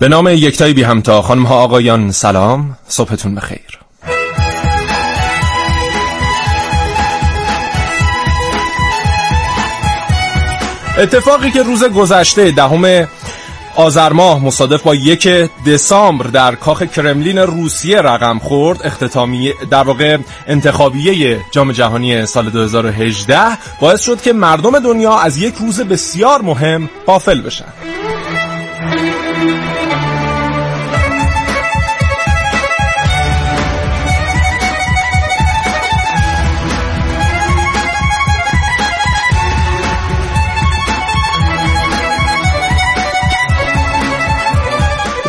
به نام یکتای بی همتا خانم ها آقایان سلام صبحتون بخیر. اتفاقی که روز گذشته دهم آذر ماه مصادف با یک دسامبر در کاخ کرملین روسیه رقم خورد. اختتامیه در واقع انتخابیه جام جهانی سال 2018 باعث شد که مردم دنیا از یک روز بسیار مهم غافل بشن.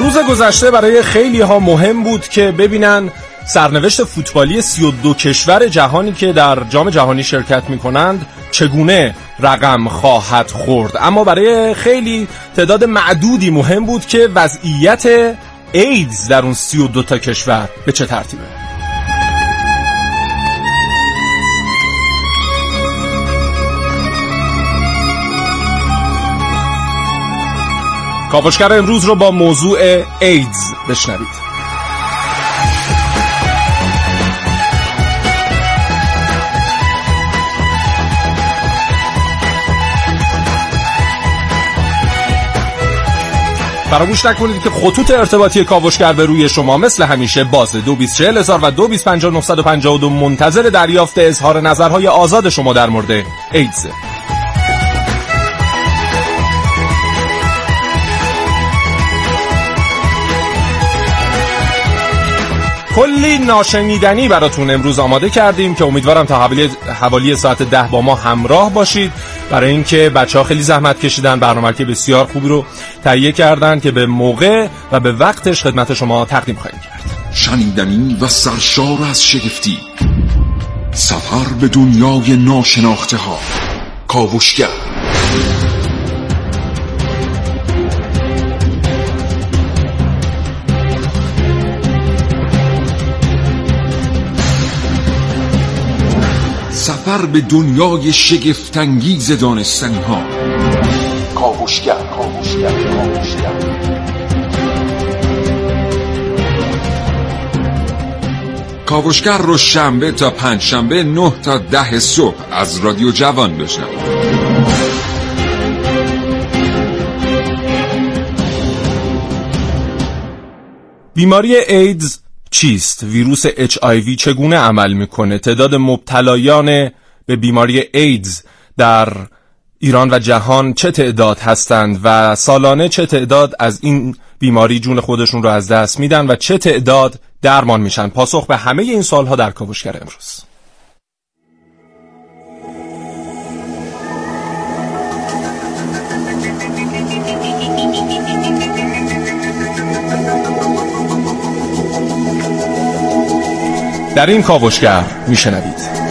روز گذشته برای خیلی ها مهم بود که ببینن سرنوشت فوتبالی 32 کشور جهانی که در جام جهانی شرکت می کنند چگونه رقم خواهد خورد. اما برای خیلی تعداد معدودی مهم بود که وضعیت ایدز در اون 32 تا کشور به چه ترتیبه. کاوشگر امروز رو با موضوع ایدز بشنوید. فراموش نکنید که خطوط ارتباطی کاوشگر به روی شما مثل همیشه باز 224000 و 225952 منتظر دریافت اظهار نظرهای آزاد شما در مورد ایدز. کلی ناشنیدنی براتون امروز آماده کردیم که امیدوارم تا حوالی, حوالی ساعت ده با ما همراه باشید. برای اینکه بچه ها خیلی زحمت کشیدن برنامه که بسیار خوبی رو تهیه کردن که به موقع و به وقتش خدمت شما تقدیم خواهیم کرد. شنیدنی و سرشار از شگفتی. سفر به دنیای ناشناخته ها کاوشگر. سفر به دنیای شگفتانگیز دانستنی ها کاوشگر کاوشگر کاوشگر کاوشگر رو شنبه تا پنج شنبه نه تا ده صبح از رادیو جوان بشنوید بیماری ایدز چیست؟ ویروس HIV چگونه عمل می‌کنه؟ تعداد مبتلایان به بیماری ایدز در ایران و جهان چه تعداد هستند و سالانه چه تعداد از این بیماری جون خودشون رو از دست میدن و چه تعداد درمان میشن؟ پاسخ به همه این سالها در کاوشگر امروز. در این کاوشگر میشنوید.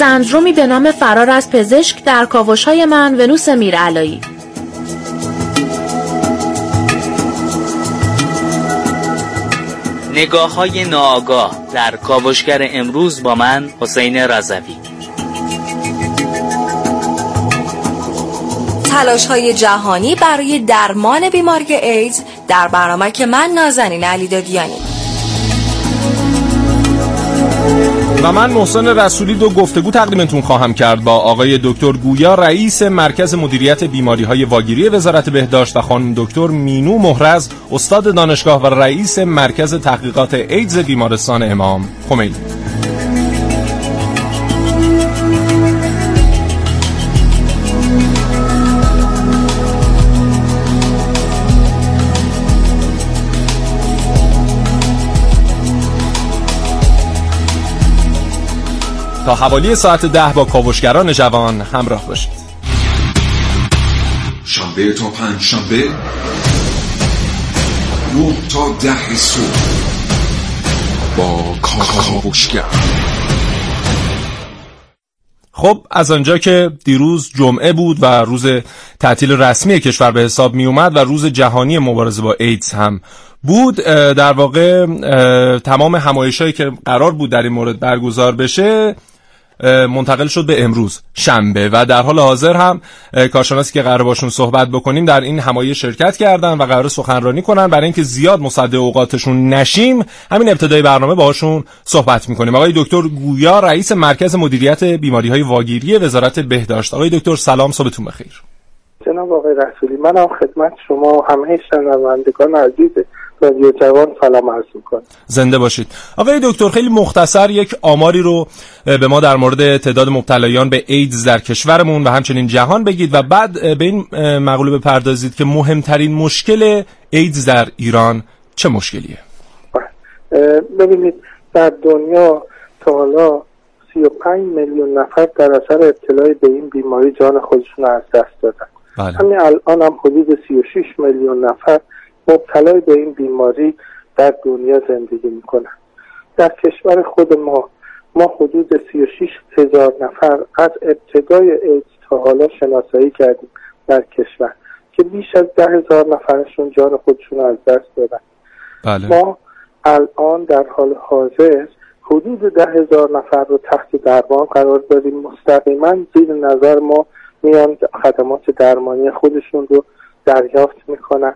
سندرومی به نام فرار از پزشک در کاوش های من ونوس میرعلایی. نگاه های ناآگاه در کاوشگر امروز با من حسین رضوی. تلاش های جهانی برای درمان بیماری ایدز در برنامه که من نازنین علی دادیانی. و من محسن رسولی دو گفتگو تقدیمتون خواهم کرد با آقای دکتر گویا رئیس مرکز مدیریت بیماری های واگیری وزارت بهداشت و خانم دکتر مینو مهرز استاد دانشگاه و رئیس مرکز تحقیقات ایدز بیمارستان امام. خمینی. تا حوالی ساعت ده با کاوشگران جوان همراه باشید. شنبه تا پنج شنبه. نه تا ده صبح. با کاوشگر. خب از آنجا که دیروز جمعه بود و روز تعطیل رسمی کشور به حساب می اومد و روز جهانی مبارزه با ایدز هم بود در واقع تمام همایشایی که قرار بود در این مورد برگزار بشه منتقل شد به امروز شنبه و در حال حاضر هم کارشناسی که قرار باشون صحبت بکنیم در این همایش شرکت کردن و قرار سخنرانی کنن. برای اینکه زیاد مصدق اوقاتشون نشیم همین ابتدای برنامه باهاشون صحبت می‌کنیم. آقای دکتر گویا رئیس مرکز مدیریت بیماری های واگیری وزارت بهداشت. آقای دکتر سلام صبحتون بخیر. جناب آقای رسولی من هم خدمت شما همه شنوندگان عزیز رادیو جوان سلام عرض می‌کنم زنده باشید. آقای دکتر خیلی مختصر یک آماری رو به ما در مورد تعداد مبتلایان به ایدز در کشورمون و همچنین جهان بگید و بعد به این مقوله بپردازید که مهمترین مشکل ایدز در ایران چه مشکلیه؟ ببینید در دنیا تا حالا 35 میلیون نفر در اثر ابتلای به این بیماری جان خودشون از دست دادن. بله. همین الان هم حدود 36 میلیون نفر مبتلای به این بیماری در دنیا زندگی می‌کنن. در کشور خود ما ما حدود 36 هزار نفر از ابتدای ایدز تا حالا شناسایی کردیم در کشور که بیش از ده هزار نفرشون جان خودشون از دست دادن. بله. ما الان در حال حاضر حدود ده هزار نفر رو تحت درمان قرار داریم مستقیما زیر نظر ما میان خدمات درمانی خودشون رو دریافت می‌کنن.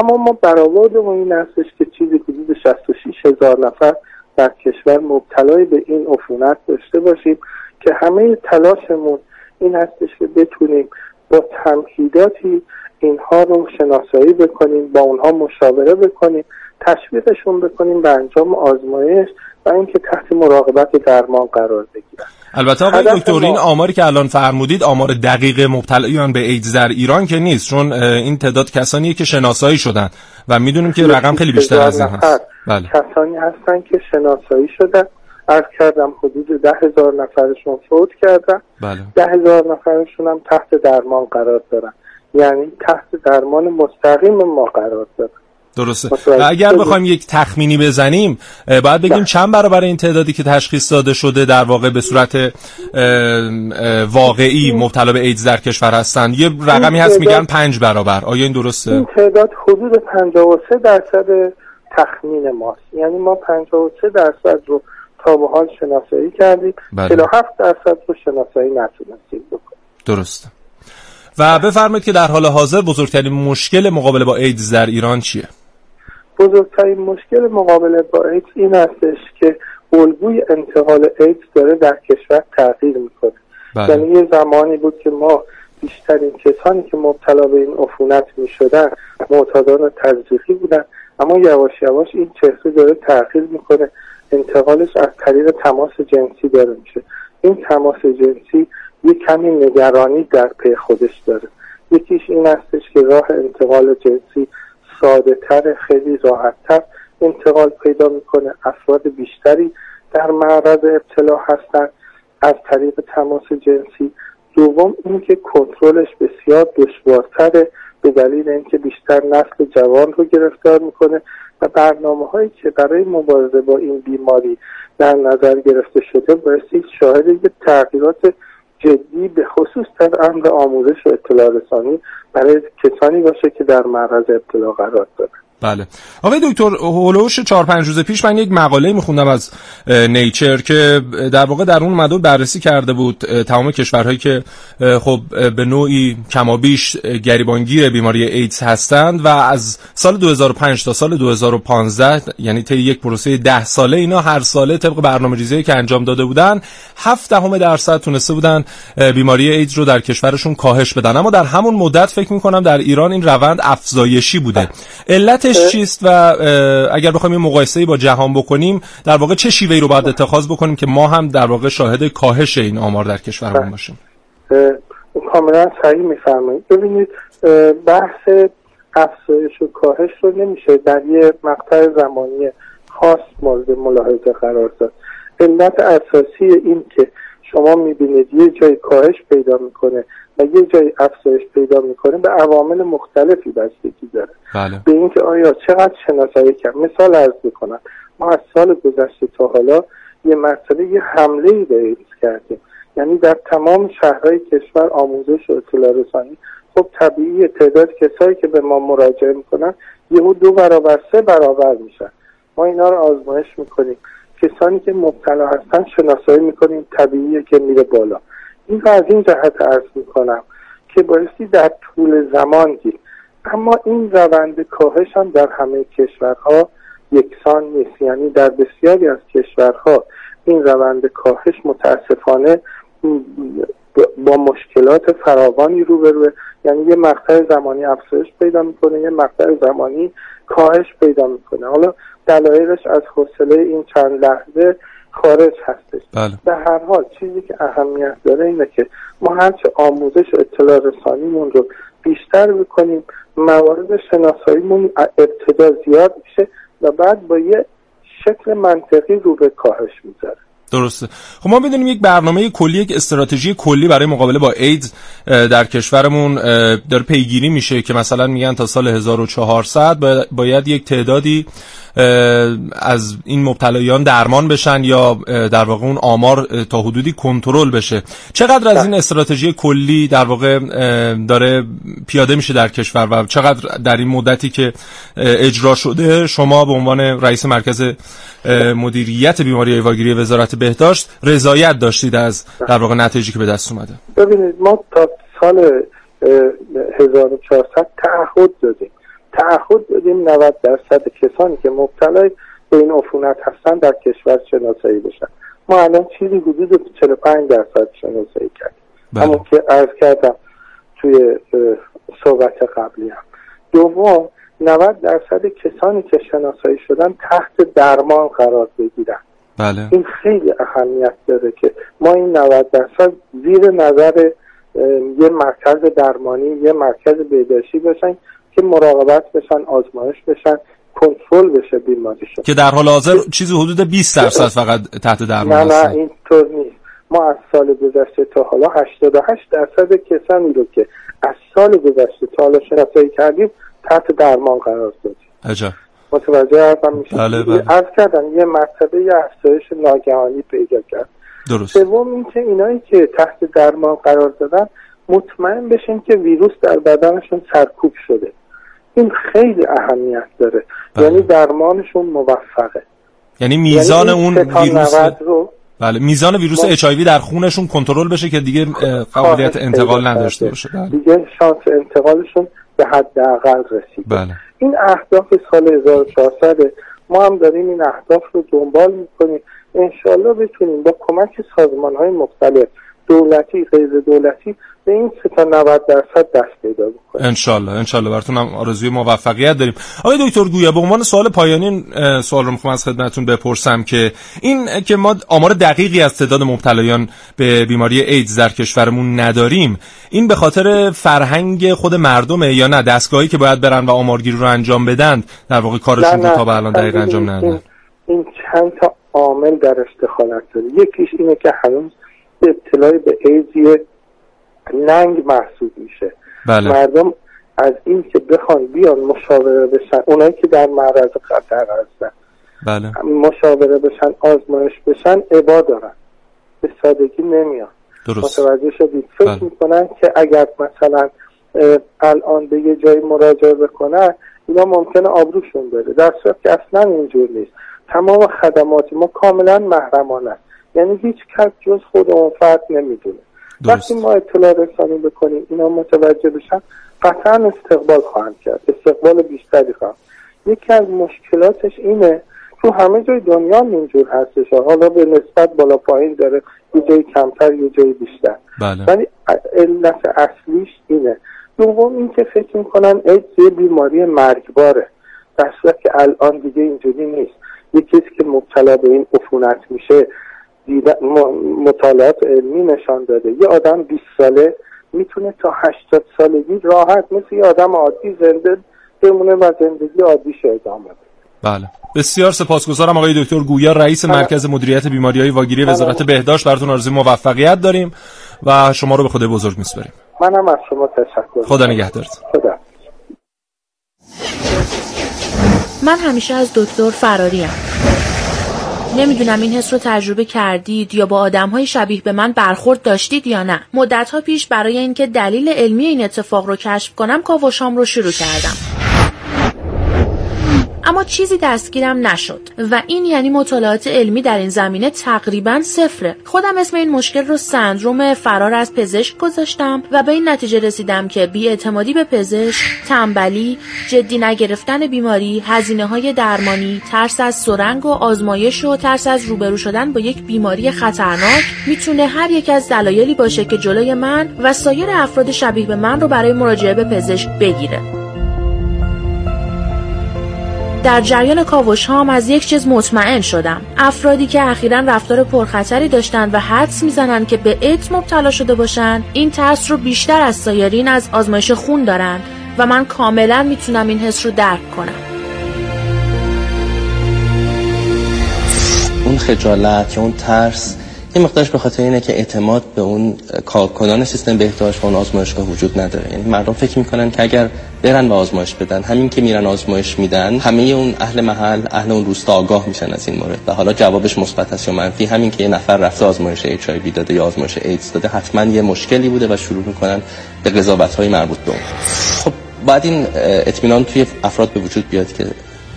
اما ما برآوردمون این هستش که چیزی حدود 66 هزار نفر در کشور مبتلای به این عفونت داشته باشیم که همه تلاشمون این هستش که بتونیم با تمهیداتی اینها رو شناسایی بکنیم با اونها مشاوره بکنیم تشویقشون بکنیم به انجام آزمایش و اینکه تحت مراقبت درمان قرار بگیرن. البته آقای دکتر این آماری که الان فرمودید آمار دقیق مبتلایان به ایدز در ایران که نیست چون این تعداد کسانیه که شناسایی شدن و می‌دونیم که رقم خیلی بیشتر از این هست. بله. کسانی هستن که شناسایی شدن. عرض کردم حدود ده هزار نفرشون فوت کردن. بله. ده هزار نفرشون هم تحت درمان قرار دارن. یعنی تحت درمان مستقیم ما قرار دارن. درسته و اگر بخوایم یک تخمینی بزنیم باید بگیم. چند برابر این تعدادی که تشخیص داده شده در واقع به صورت واقعی مبتلا به ایدز در کشور هستن یه رقمی هست میگن پنج برابر آیا این درسته؟ این تعداد حدود 53 درصد تخمین ماست یعنی ما 53 درصد رو تا به حال شناسایی کردیم 47 بله. درصد رو شناسایی نتونستیم بکنیم درسته و بفرمایید که در حال حاضر بزرگترین مشکل مقابله با ایدز در ایران چیه؟ بزرگترین مشکل مقابله با ایدز این هستش که الگوی انتقال ایدز داره در کشور تغییر می‌کنه. بله. یعنی یه زمانی بود که ما بیشترین کسانی که مبتلا به این عفونت می‌شدن معتادان تزریقی بودن اما یواش یواش این چهره داره تغییر می‌کنه. انتقالش از طریق تماس جنسی داره میشه. این تماس جنسی یه کمی نگرانی در پی خودش داره. یکیش این هستش که راه انتقال جنسی ساده تر خیلی راحت تر انتقال پیدا می‌کنه. افراد بیشتری در معرض ابتلا هستند از طریق تماس جنسی. دوم اینکه کنترلش بسیار دشوارتره به دلیل اینکه بیشتر نسل جوان رو گرفتار می‌کنه و برنامه هایی که برای مبارزه با این بیماری در نظر گرفته شده بایستی شاهد یه تغییرات جدی به خصوص در امر آموزش و اطلاع رسانی برای کسانی باشه که در معرض ابتلا قرار دارن. بله. آقای دکتر هولوش چهار پنج روز پیش من یک مقاله میخوندم از نیچر که در واقع در اون مدول بررسی کرده بود تمام کشورهایی که خب به نوعی کمابیش گریبانگیر بیماری ایدز هستند و از سال 2005 تا سال 2015 یعنی طی یک پروسه ده ساله اینا هر ساله طبق برنامه ریزی که انجام داده بودن هفت دهم درصد تونسته بودن بیماری ایدز رو در کشورشون کاهش بدن. اما در همون مدت فکر می‌کنم در ایران این روند افزایشی بوده. علت علتش چیست و اگر بخوایم یه مقایسه با جهان بکنیم در واقع چه شیوهی رو باید اتخاذ بکنیم که ما هم در واقع شاهد کاهش این آمار در کشورمون بله. باشیم؟ کاملا صحیح میفرمایید. ببینید بحث افزایش و کاهش رو نمیشه در یه مقطع زمانی خاص مورد ملاحظه قرار داد. علت اساسی این که شما می‌بینید یه جای کاهش پیدا می‌کنه و یه جای افزایش پیدا می‌کنه به عوامل مختلفی بستگی داره. بله. به اینکه آیا چقدر شناسایی کرد. مثال ارز می‌کنم. ما از سال گذشته تا حالا یه مرتبه یه حمله ای به ایدز کردیم. یعنی در تمام شهرهای کشور آموزش و اطلاع رسانی. خب طبیعی تعداد کسایی که به ما مراجعه می‌کنن یهو دو برابر سه برابر میشن. ما اینا رو آزمایش می‌کنیم. کسانی که مبتلا هستن شناسایی می‌کنیم طبیعیه که میره بالا. این رو از این جهت ارز می‌کنم که بایستی در طول زمان دید اما این روند کاهش هم در همه کشورها یکسان نیست. یعنی در بسیاری از کشورها این روند کاهش متاسفانه با مشکلات فراوانی روبروه. یعنی یه مقطع زمانی افزایش پیدا می‌کنه یه مقطع زمانی کاهش پیدا می‌کنه. حالا دلایلش از حوصله این چند لحظه خارج هستش. بله. به هر حال چیزی که اهمیت داره اینه که ما هرچه آموزش و اطلاع رسانیمون رو بیشتر بکنیم موارد شناساییمون ابتدا زیاد میشه و بعد با یه شکل منطقی رو به کاهش می‌ذاره. درسته. خب ما می‌دونیم یک برنامه کلی یک استراتژی کلی برای مقابله با ایدز در کشورمون داره پیگیری میشه که مثلا میگن تا سال 1400 باید یک تعدادی از این مبتلایان درمان بشن یا در واقع اون آمار تا حدودی کنترل بشه. چقدر از این استراتژی کلی در واقع داره پیاده میشه در کشور و چقدر در این مدتی که اجرا شده شما به عنوان رئیس مرکز مدیریت بیماری ایواگیری وزارت بهداشت رضایت داشتید از در واقع نتایجی که به دست اومده؟ ببینید ما تا سال 1400 تعهد دادیم. تعهد دادیم 90 درصد کسانی که مبتلای به این عفونت هستن در کشور شناسایی بشن ما الان چیزی حدود 45 درصد شناسایی کردیم بله. همون که عرض کردم توی صحبت قبلی هم دوم 90 درصد کسانی که شناسایی شدن تحت درمان قرار بگیرن بله. این خیلی اهمیت داره که ما این 90 درصد زیر نظر یه مرکز درمانی یه مرکز بهداشتی باشن که مراقبت بشن آزمایش بشن کنترل بشه بیماریشون که در حال حاضر چیزی حدود 20 درصد فقط تحت درمان نه نه اینطور نیست. ما از سال گذشته تا حالا 88 درصد کسانی رو که از سال گذشته تا حالا شناسایی کردیم تحت درمان قرار دادیم. عجب. متوجه هستم میشه بله بله. از کردن یه مرتبه یه افزایش ناگهانی پیدا کرد. درست. سوم اینکه اینایی که تحت درمان قرار دادن مطمئن بشین که ویروس در بدنشون سرکوب شده. این خیلی اهمیت داره بله. یعنی درمانشون موفقه یعنی میزان یعنی اون ویروس رو بله میزان ویروس اچ در خونشون کنترل بشه که دیگه قابلیت انتقال نداشته باشه بله. دیگه شانس انتقالشون به حداقل رسید بله. این اهداف سال 1400 ما هم داریم این اهداف رو دنبال می‌کنیم انشالله بتونیم با کمک سازمان های مختلف دولتی غیر دولتی به این سه تا 90 درصد دست پیدا بکنیم انشالله انشالله. براتون هم آرزوی موفقیت داریم. آقای دکتر گویا به عنوان سوال پایانی سوال رو می‌خوام از خدمتتون بپرسم که این که ما آمار دقیقی از تعداد مبتلایان به بیماری ایدز در کشورمون نداریم این به خاطر فرهنگ خود مردمه یا نه؟ دستگاهی که باید برن و آمارگیری رو انجام بدن در واقع کارشون رو تا به الان دقیق انجام ندادن. این چند تا عامل در دخالت داره. یکیش اینه که هنوز اطلاعی به ایدز ننگ محسوب میشه بله. مردم از این که بخوان بیان مشاوره بشن اونایی که در معرض خطر هستن بله. مشاوره بشن آزمایش بشن عبا دارن به سادگی نمیان درست. متوجه شدید فکر بله. می‌کنن که اگر مثلا الان به یه جایی مراجعه بکنن اینا ممکنه آبروشون بره در صورت که اصلا اینجور نیست تمام خدمات ما کاملا محرمانه است یعنی هیچ کس جز خود اون فرد نمی‌دونه. وقتی ما اطلاع رسانی بکنیم اینا متوجه بشن قطعا استقبال خواهند کرد. استقبال بیشتری خواهند. یکی از مشکلاتش اینه تو همه جای دنیا اینجور هستش. حالا به نسبت بالا پایین داره یه جای کمتر یه جای بیشتر. بله. ولی علت اصلیش اینه. دوم اینکه فکر می‌کنن ایدز یه بیماری مرگباره. در صورت که الان دیگه اینجوری نیست. یه کسی که مبتلا به این عفونت میشه مطالعات علمی نشان داده. یه آدم 20 ساله می‌تونه تا 80 سالگی راحت مثل یه آدم عادی زنده بمونه و زندگی عادیش ادامه بده. بله. بسیار سپاسگزارم آقای دکتر گویا رئیس مرکز مدیریت بیماری های واگیری وزارت بهداشت. براتون آرزوی موفقیت داریم و شما رو به خدای بزرگ میسپاریم. منم از شما تشکر خدا نگهدارت خدا. من همیشه از دکتر فراریم نمی‌دونم این حس رو تجربه کردید یا با آدم های شبیه به من برخورد داشتید یا نه. مدت ها پیش برای اینکه دلیل علمی این اتفاق رو کشف کنم کاوشام رو شروع کردم. اما چیزی دستگیرم نشد. و این یعنی مطالعات علمی در این زمینه تقریبا صفره. خودم اسم این مشکل رو سندروم فرار از پزشک گذاشتم و به این نتیجه رسیدم که بیاعتمادی به پزشک تنبلی جدی نگرفتن بیماری هزینه های درمانی ترس از سرنگ و آزمایش و ترس از روبرو شدن با یک بیماری خطرناک می‌تونه هر یک از دلایلی باشه که جلوی من و سایر افراد شبیه به من رو برای مراجعه به پزشک بگیره. در جریان کاوش هام از یک چیز مطمئن شدم. افرادی که اخیرا رفتار پرخطری داشتند و حدس می‌زنند که به ایدز مبتلا شده باشند این ترس رو بیشتر از سایرین از آزمایش خون دارند و من کاملا می‌تونم این حس رو درک کنم. اون خجالت یا اون ترس یه مقدارش به خاطر اینه که اعتماد به اون کارکنان سیستم بهداشت و اون آزمایشگاه وجود نداره. یعنی مردم فکر می‌کنن که اگر برن و آزمایش بدن همین که میرن آزمایش میدن همه اون اهل محل اهل اون روستا آگاه میشن از این مورد. و حالا جوابش مثبت است یا منفی همین که یه نفر رفته آزمایش اچ آی داده یا آزمایش ایدز داده حتما یه مشکلی بوده و شروع می‌کنن به قضاوت های مربوط به اون. خب بعد این اطمینان توی افراد به وجود بیاد که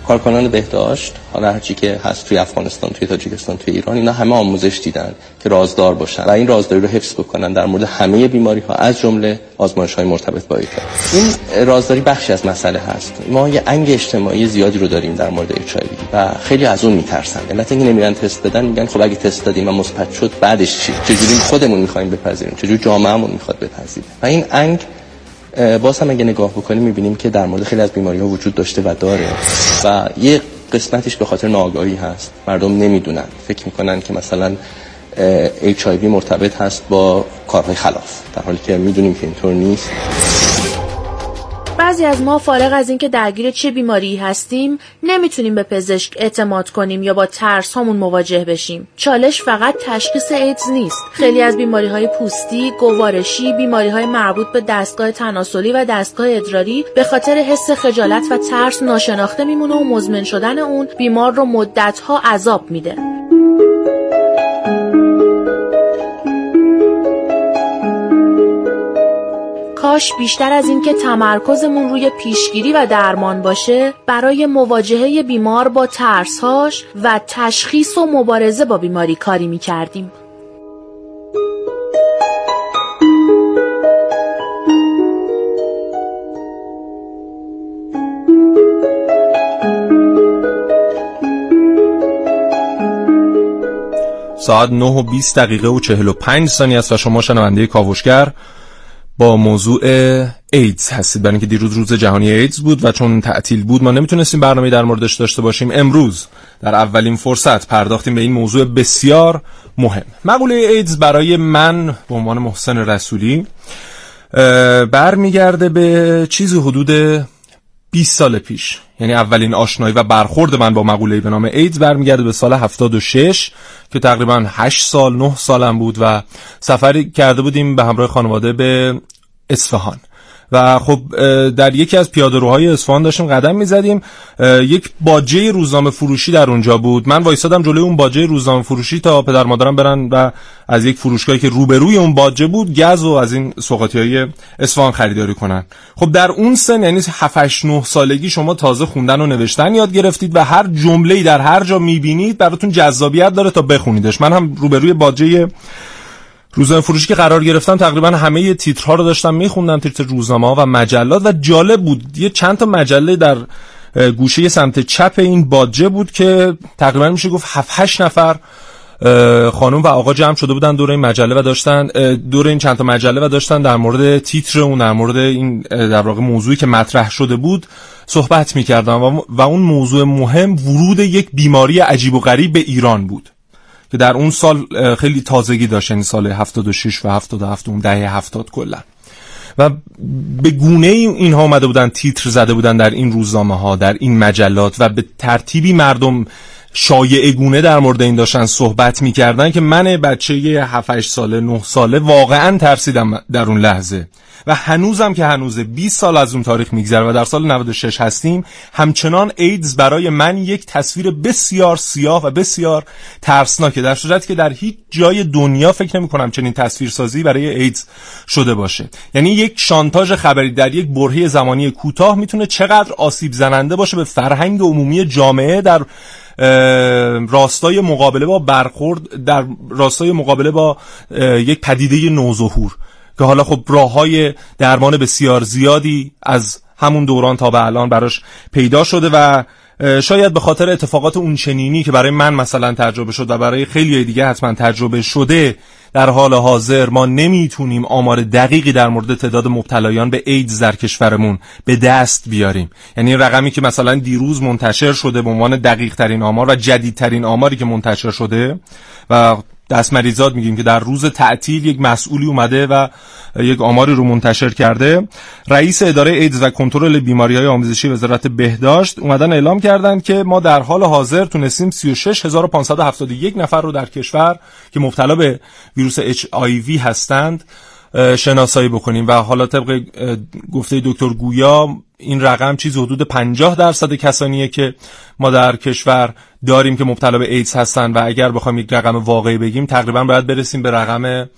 کارکنان بهداشت حالا هرچی که هست توی افغانستان توی تاجیکستان توی ایران اینا همه آموزش دیدن که رازدار باشن و این رازداری رو حفظ بکنن در مورد همه بیماری ها از جمله آزمایش های مرتبط با ایتا این رازداری بخشی از مسئله هست. ما یه انگ اجتماعی زیادی رو داریم در مورد اچ و خیلی از اون میترسن. علت اینکه نمیرن تست بدن میگن خب اگه تست دادیم و مثبت شد بعدش چی؟ چجوری خودمون می‌خوایم بپذیریم؟ چجوری جامعهمون می‌خواد بپذیره؟ و این انگ باز هم اگه نگاه بکنیم می‌بینیم که در مورد خیلی از بیماری ها وجود داشته و داره. و یه قسمتش به خاطر ناآگاهی هست. مردم نمی‌دونن. فکر می‌کنن که مثلا HIV مرتبط هست با کارهای خلاف. در حالی که می‌دونیم که اینطور نیست. بعضی از ما فارغ از اینکه درگیر چه بیماری هستیم نمی‌تونیم به پزشک اعتماد کنیم یا با ترس همون مواجه بشیم. چالش فقط تشخیص ایدز نیست. خیلی از بیماری های پوستی گوارشی بیماری های مربوط به دستگاه تناسلی و دستگاه ادراری به خاطر حس خجالت و ترس ناشناخته میمونه و مزمن شدن اون بیمار رو مدتها عذاب میده. کاش بیشتر از اینکه تمرکزمون روی پیشگیری و درمان باشه برای مواجهه بیمار با ترسهاش و تشخیص و مبارزه با بیماری کاری می‌کردیم. ساعت 9 و 20 دقیقه و 45 ثانیه است و شما شنونده کاوشگر با موضوع ایدز هستید. برای اینکه دیروز روز جهانی ایدز بود و چون تعطیل بود ما نمی‌تونستیم برنامه در موردش داشته باشیم. امروز در اولین فرصت پرداختیم به این موضوع بسیار مهم. مقوله ایدز برای من به عنوان محسن رسولی برمیگرده به چیزی حدود 20 سال پیش. یعنی اولین آشنایی و برخورد من با مقوله به نام ایدز برمیگرده به سال 76 که تقریبا 8 سال 9 سالم بود و سفری کرده بودیم به همراه خانواده به اصفهان. و خب در یکی از پیادهروهای اصفهان داشتیم قدم می‌زدیم. یک باجه روزنامه فروشی در اونجا بود. من وایسادم جلوی اون باجه روزنامه فروشی تا پدر مادرم برن و از یک فروشگاهی که روبروی اون باجه بود گز و از این سوقاتی های اصفهان خریداری کنن. خب در اون سن یعنی 7 9 سالگی شما تازه خوندن و نوشتن یاد گرفتید و هر جمله‌ای در هر جا می‌بینید براتون جذابیت داره تا بخونیدش. من هم روبروی باجه روزنامه فروشی که قرار گرفتم تقریبا همه تیترها رو داشتم میخوندم تیتر روزنامه ها و مجلات و جالب بود. یه چند تا مجله در گوشه سمت چپ این باجه بود که تقریبا میشه گفت 7 8 نفر خانم و آقا جمع شده بودن دور این مجله و داشتن دور این چند تا مجله و داشتن در مورد تیتر اون در مورد این در واقع موضوعی که مطرح شده بود صحبت می‌کردن و اون موضوع مهم ورود یک بیماری عجیب و غریب به ایران بود. که در اون سال خیلی تازگی داشت یعنی سال 76 و 77 اون دهه 70 کلا. و به گونه اینها آمده بودن تیتر زده بودن در این روزنامه ها در این مجلات و به ترتیبی مردم شایع گونه در مورد این داشتن صحبت می‌کردن که من بچه 7 ساله 9 ساله واقعا ترسیدم در اون لحظه. و هنوزم که هنوز 20 سال از اون تاریخ میگذره و در سال 96 هستیم همچنان ایدز برای من یک تصویر بسیار سیاه و بسیار ترسناکه در صورتی که در هیچ جای دنیا فکر نمی کنم چنین تصویرسازی برای ایدز شده باشه. یعنی یک شانتاژ خبری در یک برهه زمانی کوتاه می‌تونه چقدر آسیب زننده باشه به فرهنگ عمومی جامعه در راستای مقابله با برخورد در راستای مقابله با یک پدیده نوظهور. که حالا خب راه های درمان بسیار زیادی از همون دوران تا به الان براش پیدا شده و شاید به خاطر اتفاقات اون چنینی که برای من مثلا تجربه شد و برای خیلی دیگه حتما تجربه شده در حال حاضر ما نمی‌تونیم آمار دقیقی در مورد تعداد مبتلایان به ایدز در کشورمون به دست بیاریم. یعنی رقمی که مثلا دیروز منتشر شده به عنوان دقیق ترین آمار و جدیدترین آماری که منتشر شده و دست مریضات میگیم که در روز تعطیل یک مسئولی اومده و یک آماری رو منتشر کرده. رئیس اداره ایدز و کنترل بیماری های آموزشی وزارت بهداشت اومدن اعلام کردند که ما در حال حاضر تونستیم 36571 نفر رو در کشور که مبتلا به ویروس HIV هستند شناسایی بکنیم. و حالا طبق گفته دکتر گویا این رقم چیز حدود 50 درصد کسانیه که ما در کشور داریم که مبتلا به ایدز هستن و اگر بخوایم یک رقم واقعی بگیم تقریبا باید برسیم به رقم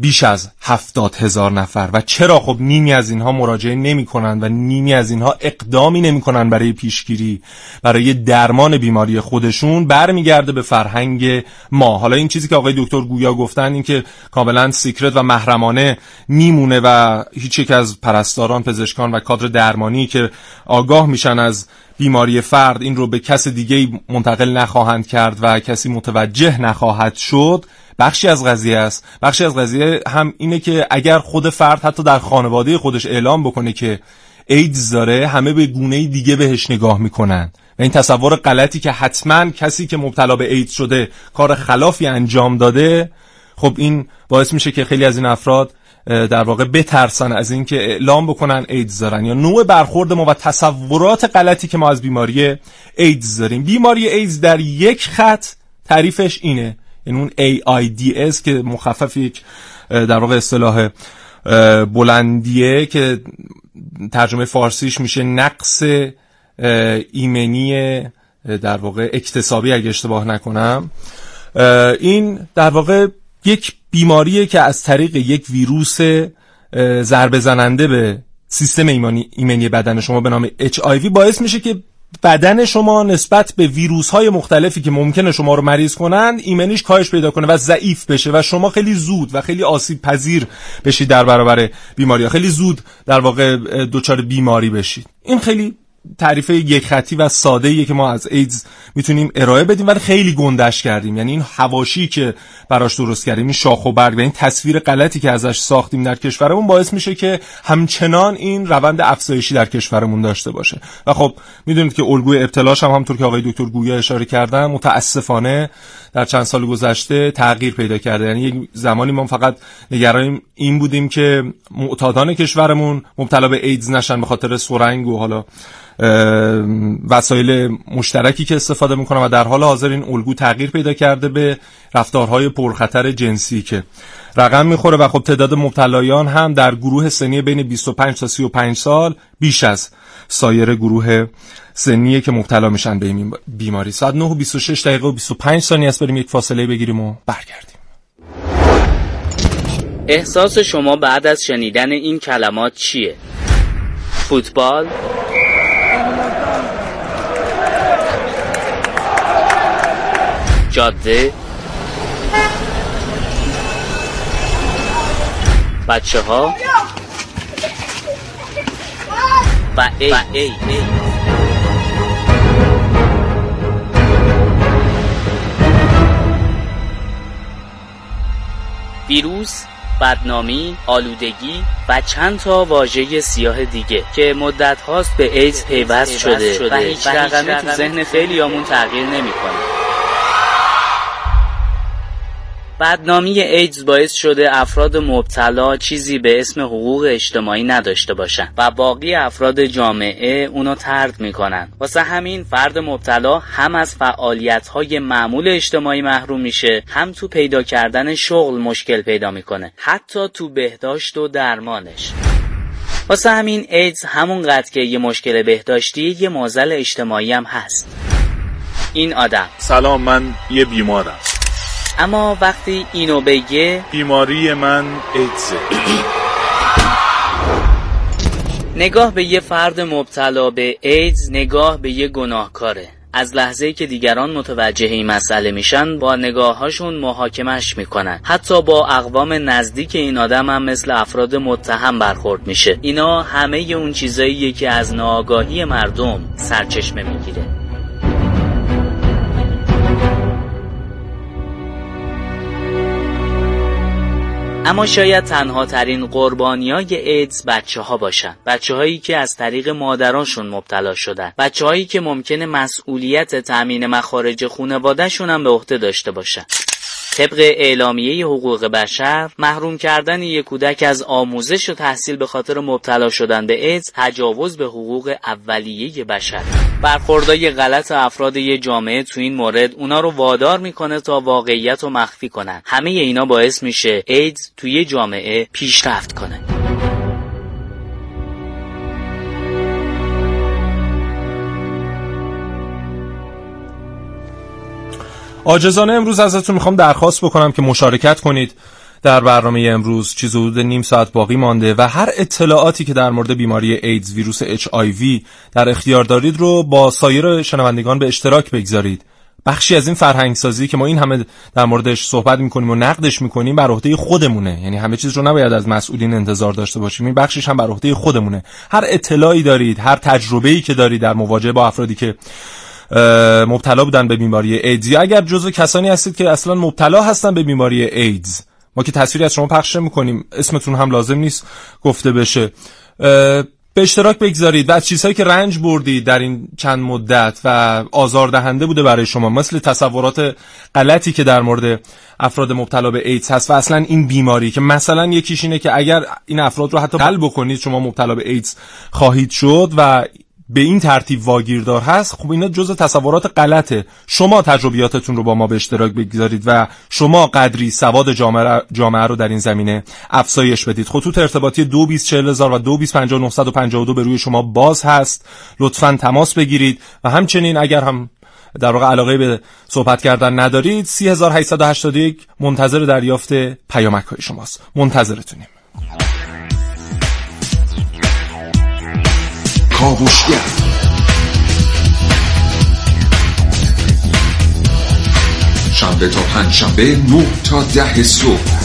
بیش از هفتاد هزار نفر. و چرا خب نیمی از اینها مراجعه نمی کنند و نیمی از اینها اقدامی نمی کنند برای پیشگیری برای درمان بیماری خودشون برمیگرده به فرهنگ ما. حالا این چیزی که آقای دکتر گویا گفتن این که کاملا سیکرت و محرمانه میمونه و هیچ یک از پرستاران پزشکان و کادر درمانی که آگاه میشن از بیماری فرد این رو به کس دیگه منتقل نخواهند کرد و کسی متوجه نخواهد شد. بخشی از قضیه است. بخشی از قضیه هم اینه که اگر خود فرد حتی در خانواده خودش اعلام بکنه که ایدز داره همه به گونه دیگه بهش نگاه می‌کنن. و این تصور غلطی که حتما کسی که مبتلا به ایدز شده کار خلافی انجام داده خب این باعث میشه که خیلی از این افراد در واقع بترسن از اینکه اعلام بکنن ایدز دارن. یا نوع برخورد ما و تصورات غلطی که ما از بیماری ایدز داریم. بیماری ایدز در یک خط تعریفش اینه. این اون AIDS که مخفف یک در واقع اصطلاح بلندیه که ترجمه فارسیش میشه نقص ایمنی در واقع اکتسابی اگه اشتباه نکنم. این در واقع یک بیماریه که از طریق یک ویروس ضربه زننده به سیستم ایمنی بدن شما به نام HIV باعث میشه که بدن شما نسبت به ویروس های مختلفی که ممکنه شما رو مریض کنند ایمنیش کاهش پیدا کنه و ضعیف بشه و شما خیلی زود و خیلی آسیب پذیر بشید در برابر بیماری. خیلی زود در واقع دچار بیماری بشید این خیلی تعریف یک خطی و ساده ایه که ما از ایدز می‌تونیم ارائه بدیم ولی خیلی گندش کردیم. یعنی این حواشی که براش درست کردیم این شاخ و برگ و این تصویر غلطی که ازش ساختیم در کشورمون باعث میشه که همچنان این روند افزایشی در کشورمون داشته باشه. و خب می‌دونید که الگوی ابتلاش هم همونطور که آقای دکتر گویا اشاره کردن متاسفانه در چند سال گذشته تغییر پیدا کرده. یعنی یک زمانی ما فقط نگران این بودیم که معتادان کشورمون مبتلا به ایدز نشن به خاطر سرنگ و حالا وسایل مشترکی که استفاده می‌کنن و در حال حاضر این الگو تغییر پیدا کرده به رفتارهای پرخطر جنسی که رقم می‌خوره و خب تعداد مبتلایان هم در گروه سنی بین 25 تا 35 سال بیش از سایر گروه سنیه که مبتلا میشن به این بیماری. ساعت 9 و 26 دقیقه و 25 ثانیه است. بریم یک فاصله بگیریم و برگردیم. احساس شما بعد از شنیدن این کلمات چیه؟ فوتبال جاده بچه ها و ای, و ای, ای. ویروس بدنامی، آلودگی و چند تا واژه سیاه دیگه که مدت هاست به ایدز پیوست شده, و هیچ رقمی تو ذهن خیلی تغییر نمی‌کنه. بدنامی ایدز باعث شده افراد مبتلا چیزی به اسم حقوق اجتماعی نداشته باشن و باقی افراد جامعه اونو ترد می‌کنن. واسه همین فرد مبتلا هم از فعالیت های معمول اجتماعی محروم میشه هم تو پیدا کردن شغل مشکل پیدا می‌کنه حتی تو بهداشت و درمانش. واسه همین ایدز همون قد که یه مشکل بهداشتی یه مازل اجتماعی هم هست. این آدم. سلام من یه بیمارم. اما وقتی اینو بگه بیماری من ایدزه نگاه به یه فرد مبتلا به ایدز نگاه به یه گناهکاره. از لحظه که دیگران متوجه این مسئله میشن با نگاههاشون محاکمش می‌کنن. حتی با اقوام نزدیک این آدم هم مثل افراد متهم برخورد میشه. اینا همه اون چیزایی که از ناآگاهی مردم سرچشمه می‌گیره. اما شاید تنها ترین قربانی های ایدز بچه ها باشن. بچه هایی که از طریق مادرانشون مبتلا شدن. بچه هایی که ممکنه مسئولیت تأمین مخارج خونوادهشون هم به عهده داشته باشن. طبق اعلامیه حقوق بشر محروم کردن یک کودک از آموزش و تحصیل به خاطر مبتلا شدن به ایدز تجاوز به حقوق اولیه بشر. برخوردای غلط افراد یه جامعه تو این مورد اونا رو وادار می‌کنه تا واقعیت رو مخفی کنن. همه اینا باعث میشه ایدز توی جامعه پیشرفت کنه. آجزانه امروز ازتون می‌خوام درخواست بکنم که مشارکت کنید. در برنامه امروز چیز حدود نیم ساعت باقی مانده و هر اطلاعاتی که در مورد بیماری ایدز ویروس اچ در اختیار دارید رو با سایر شنوندگان به اشتراک بگذارید. بخشی از این فرهنگ سازی که ما این همه در موردش صحبت می‌کنیم و نقدش می‌کنیم بر عهده خودمونه. یعنی همه چیز رو نباید از مسئولین انتظار داشته باشیم. این بخشش هم بر عهده خودمونه. هر اطلاعی دارید هر تجربه‌ای که دارید در مواجهه با افرادی که مبتلا بودن به بیماری ایدز. یا اگر جزو کسانی هستید که اصلا مبتلا هستن به بیماری ایدز. ما که تصویری از شما پخش می‌کنیم اسمتون هم لازم نیست گفته بشه. به اشتراک بگذارید و چیزهایی که رنج بردید در این چند مدت و آزاردهنده بوده برای شما مثل تصورات غلطی که در مورد افراد مبتلا به ایدز هست و اصلا این بیماری که مثلا یکیش اینه که اگر این افراد رو حتی قلب بکنید شما مبتلا به ایدز خواهید شد و به این ترتیب واگیردار هست خب اینا جز تصورات غلطه. شما تجربیاتتون رو با ما به اشتراک بگذارید و شما قدری سواد جامعه, جامعه رو در این زمینه افزایش بدید. خطوط ارتباطی 224000 و 2250952 به روی شما باز هست. لطفا تماس بگیرید و همچنین اگر هم در واقع علاقه به صحبت کردن ندارید 3881 منتظر دریافت پیامک های شماست. منتظرتونیم. کاوشگر شنبه تا پنج شنبه نه تا ده صبح.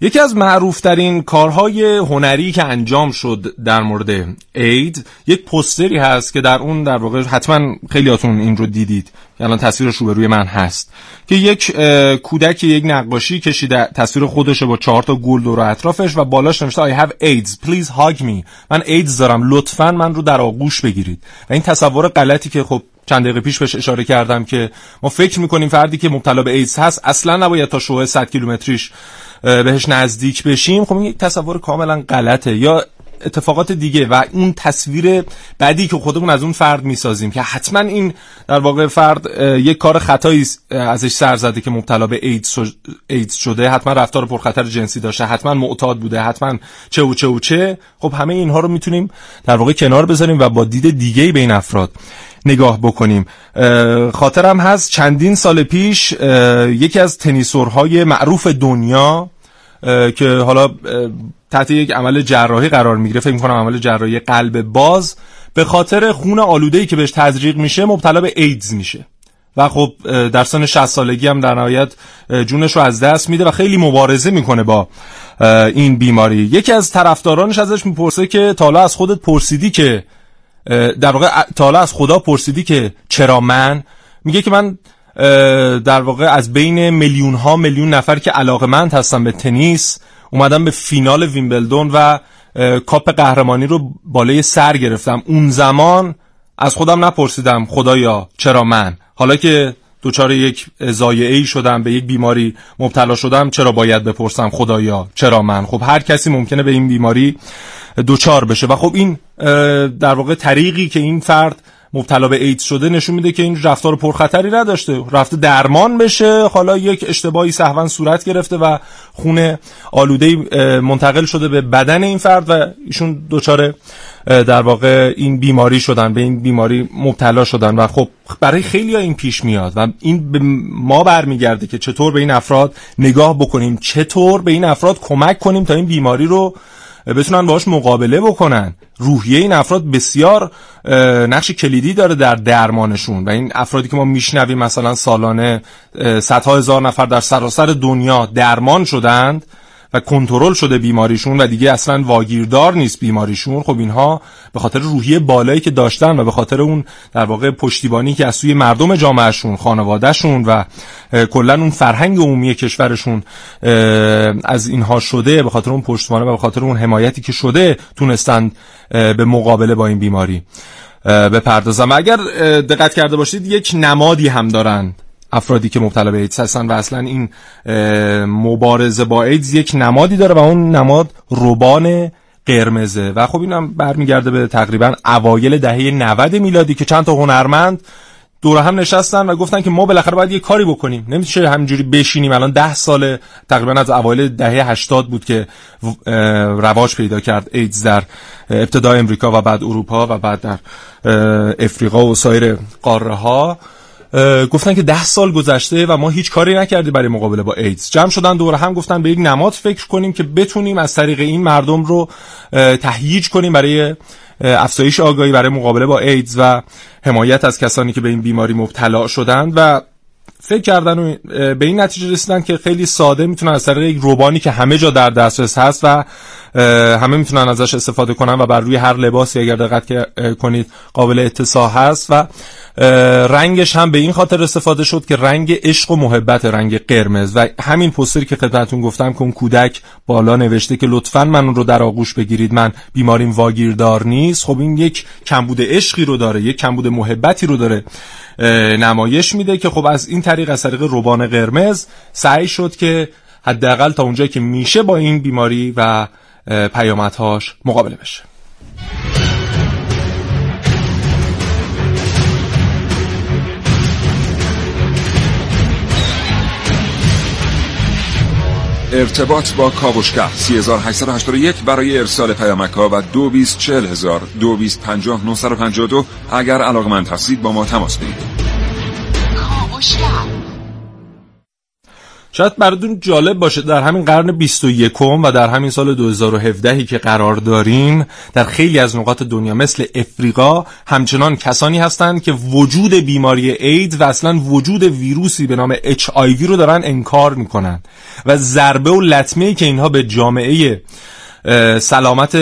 یکی از معروفترین کارهای هنری که انجام شد در مورد اید یک پستری هست که در اون در واقع حتما خیلیاتون این رو دیدید که الان تصویرش رو روی من هست که یک کودک یک نقاشی کشیده تصویر خودش با چهار تا گل دور اطرافش و بالاش نوشته I have AIDS please hug me. من ایدز دارم لطفا من رو در آغوش بگیرید. و این تصور غلطی که خب چند دقیقه پیش بهش اشاره کردم که ما فکر می‌کنیم فردی که مبتلا به ایدز هست اصلا نباید تا شوه 100 کیلومتریش بهش نزدیک بشیم خب این یک تصور کاملا غلطه. یا اتفاقات دیگه و اون تصویر بعدی که خودمون از اون فرد می‌سازیم که حتما این در واقع فرد یک کار خطایی ازش سر زده که مبتلا به ایدز شده. حتما رفتار پرخطر جنسی داشته حتما معتاد بوده حتما چه و چه و چه. خب همه اینها رو می‌تونیم در واقع کنار بذاریم و با دید دیگه به این افراد. نگاه بکنیم. خاطرم هست چندین سال پیش یکی از تنیسورهای معروف دنیا که حالا تحت یک عمل جراحی قرار می‌گیره فکر می‌کنم عمل جراحی قلب باز به خاطر خون آلوده ای که بهش تزریق میشه مبتلا به ایدز میشه. و خب در سن 60 سالگی هم در نهایت جونش رو از دست میده و خیلی مبارزه می‌کنه با این بیماری. یکی از طرفدارانش ازش می‌پرسه که تالا از خودت پرسیدی که در واقع تالا از خدا پرسیدی که چرا من؟ میگه که من در واقع از بین میلیون ها میلیون نفر که علاقمند هستن به تنیس اومدم به فینال ویمبلدون و کاپ قهرمانی رو بالای سر گرفتم. اون زمان از خودم نپرسیدم خدایا چرا من؟ حالا که دچار یک زایعه ای شدم به یک بیماری مبتلا شدم چرا باید بپرسم خدایا چرا من؟ خب هر کسی ممکنه به این بیماری دچار بشه. و خب این در واقع طریقی که این فرد مبتلا به ایدز شده نشون میده که این رفتار پرخطری نداشته. رفته درمان بشه حالا یک اشتباهی سهوا صورت گرفته و خون آلوده منتقل شده به بدن این فرد و ایشون دچار در واقع این بیماری شدن به این بیماری مبتلا شدن. و خب برای خیلی ها این پیش میاد و این به ما برمیگرده که چطور به این افراد نگاه بکنیم چطور به این افراد کمک کنیم تا این بیماری رو بتونن باش مقابله بکنن. روحیه این افراد بسیار نقش کلیدی داره در درمانشون و این افرادی که ما میشنویم مثلا سالانه صدها هزار نفر در سراسر دنیا درمان شدند. کنترل شده بیماریشون و دیگه اصلا واگیردار نیست بیماریشون. خب اینها به خاطر روحیه بالایی که داشتن و به خاطر اون در واقع پشتیبانی که از سوی مردم جامعهشون خانوادهشون و کلا اون فرهنگ عمومی کشورشون از اینها شده به خاطر اون پشتیبانی و به خاطر اون حمایتی که شده تونستن به مقابله با این بیماری بپردازم اگر دقت کرده باشید یک نمادی هم دارند افرادی که مبتلا به ایدز هستن و اصلا این مبارزه با ایدز یک نمادی داره و اون نماد روبان قرمزه. و خب اینم برمیگرده به تقریبا اوایل دهه 90 میلادی که چند تا هنرمند دور هم نشستن و گفتن که ما بالاخره باید یه کاری بکنیم. نمیشه همینجوری بشینیم. الان ده سال تقریبا از اوایل دهه 80 بود که رواج پیدا کرد ایدز در ابتدای امریکا و بعد اروپا و بعد در افریقا و سایر قاره ها گفتن که ده سال گذشته و ما هیچ کاری نکردیم برای مقابله با ایدز. جمع شدن دور هم گفتن به یک نماد فکر کنیم که بتونیم از طریق این مردم رو تهییج کنیم برای افزایش آگاهی برای مقابله با ایدز و حمایت از کسانی که به این بیماری مبتلا شدند. و فکر کردن و به این نتیجه رسیدن که خیلی ساده می‌تونن از طریق یک روبانی که همه جا در دسترس هست و همه می‌تونن ازش استفاده کنن و بر روی هر لباسی اگر دقت کنید قابل اتصال هست و رنگش هم به این خاطر استفاده شد که رنگ عشق و محبت رنگ قرمز و همین پوستری که خدمتتون گفتم که اون کودک بالا نوشته که لطفا من رو در آغوش بگیرید من بیماریم واگیردار نیست. خب این یک کمبود عشقی رو داره یک کمبود محبتی رو داره نمایش میده که خب از این از طریق روبان قرمز سعی شد که حداقل تا اونجایی که میشه با این بیماری و پیامدهاش مقابله بشه. ارتباط با کاوشگر 3881 برای ارسال پیامک ها و 224000 2250 اگر علاقمند هستید با ما تماس بگیرید. شاید براتون جالب باشه در همین قرن 21 و در همین سال 2017 که قرار داریم در خیلی از نقاط دنیا مثل افریقا همچنان کسانی هستند که وجود بیماری اید و اصلا وجود ویروسی به نام HIV رو دارن انکار می‌کنن و ضربه و لطمه که اینها به جامعه سلامت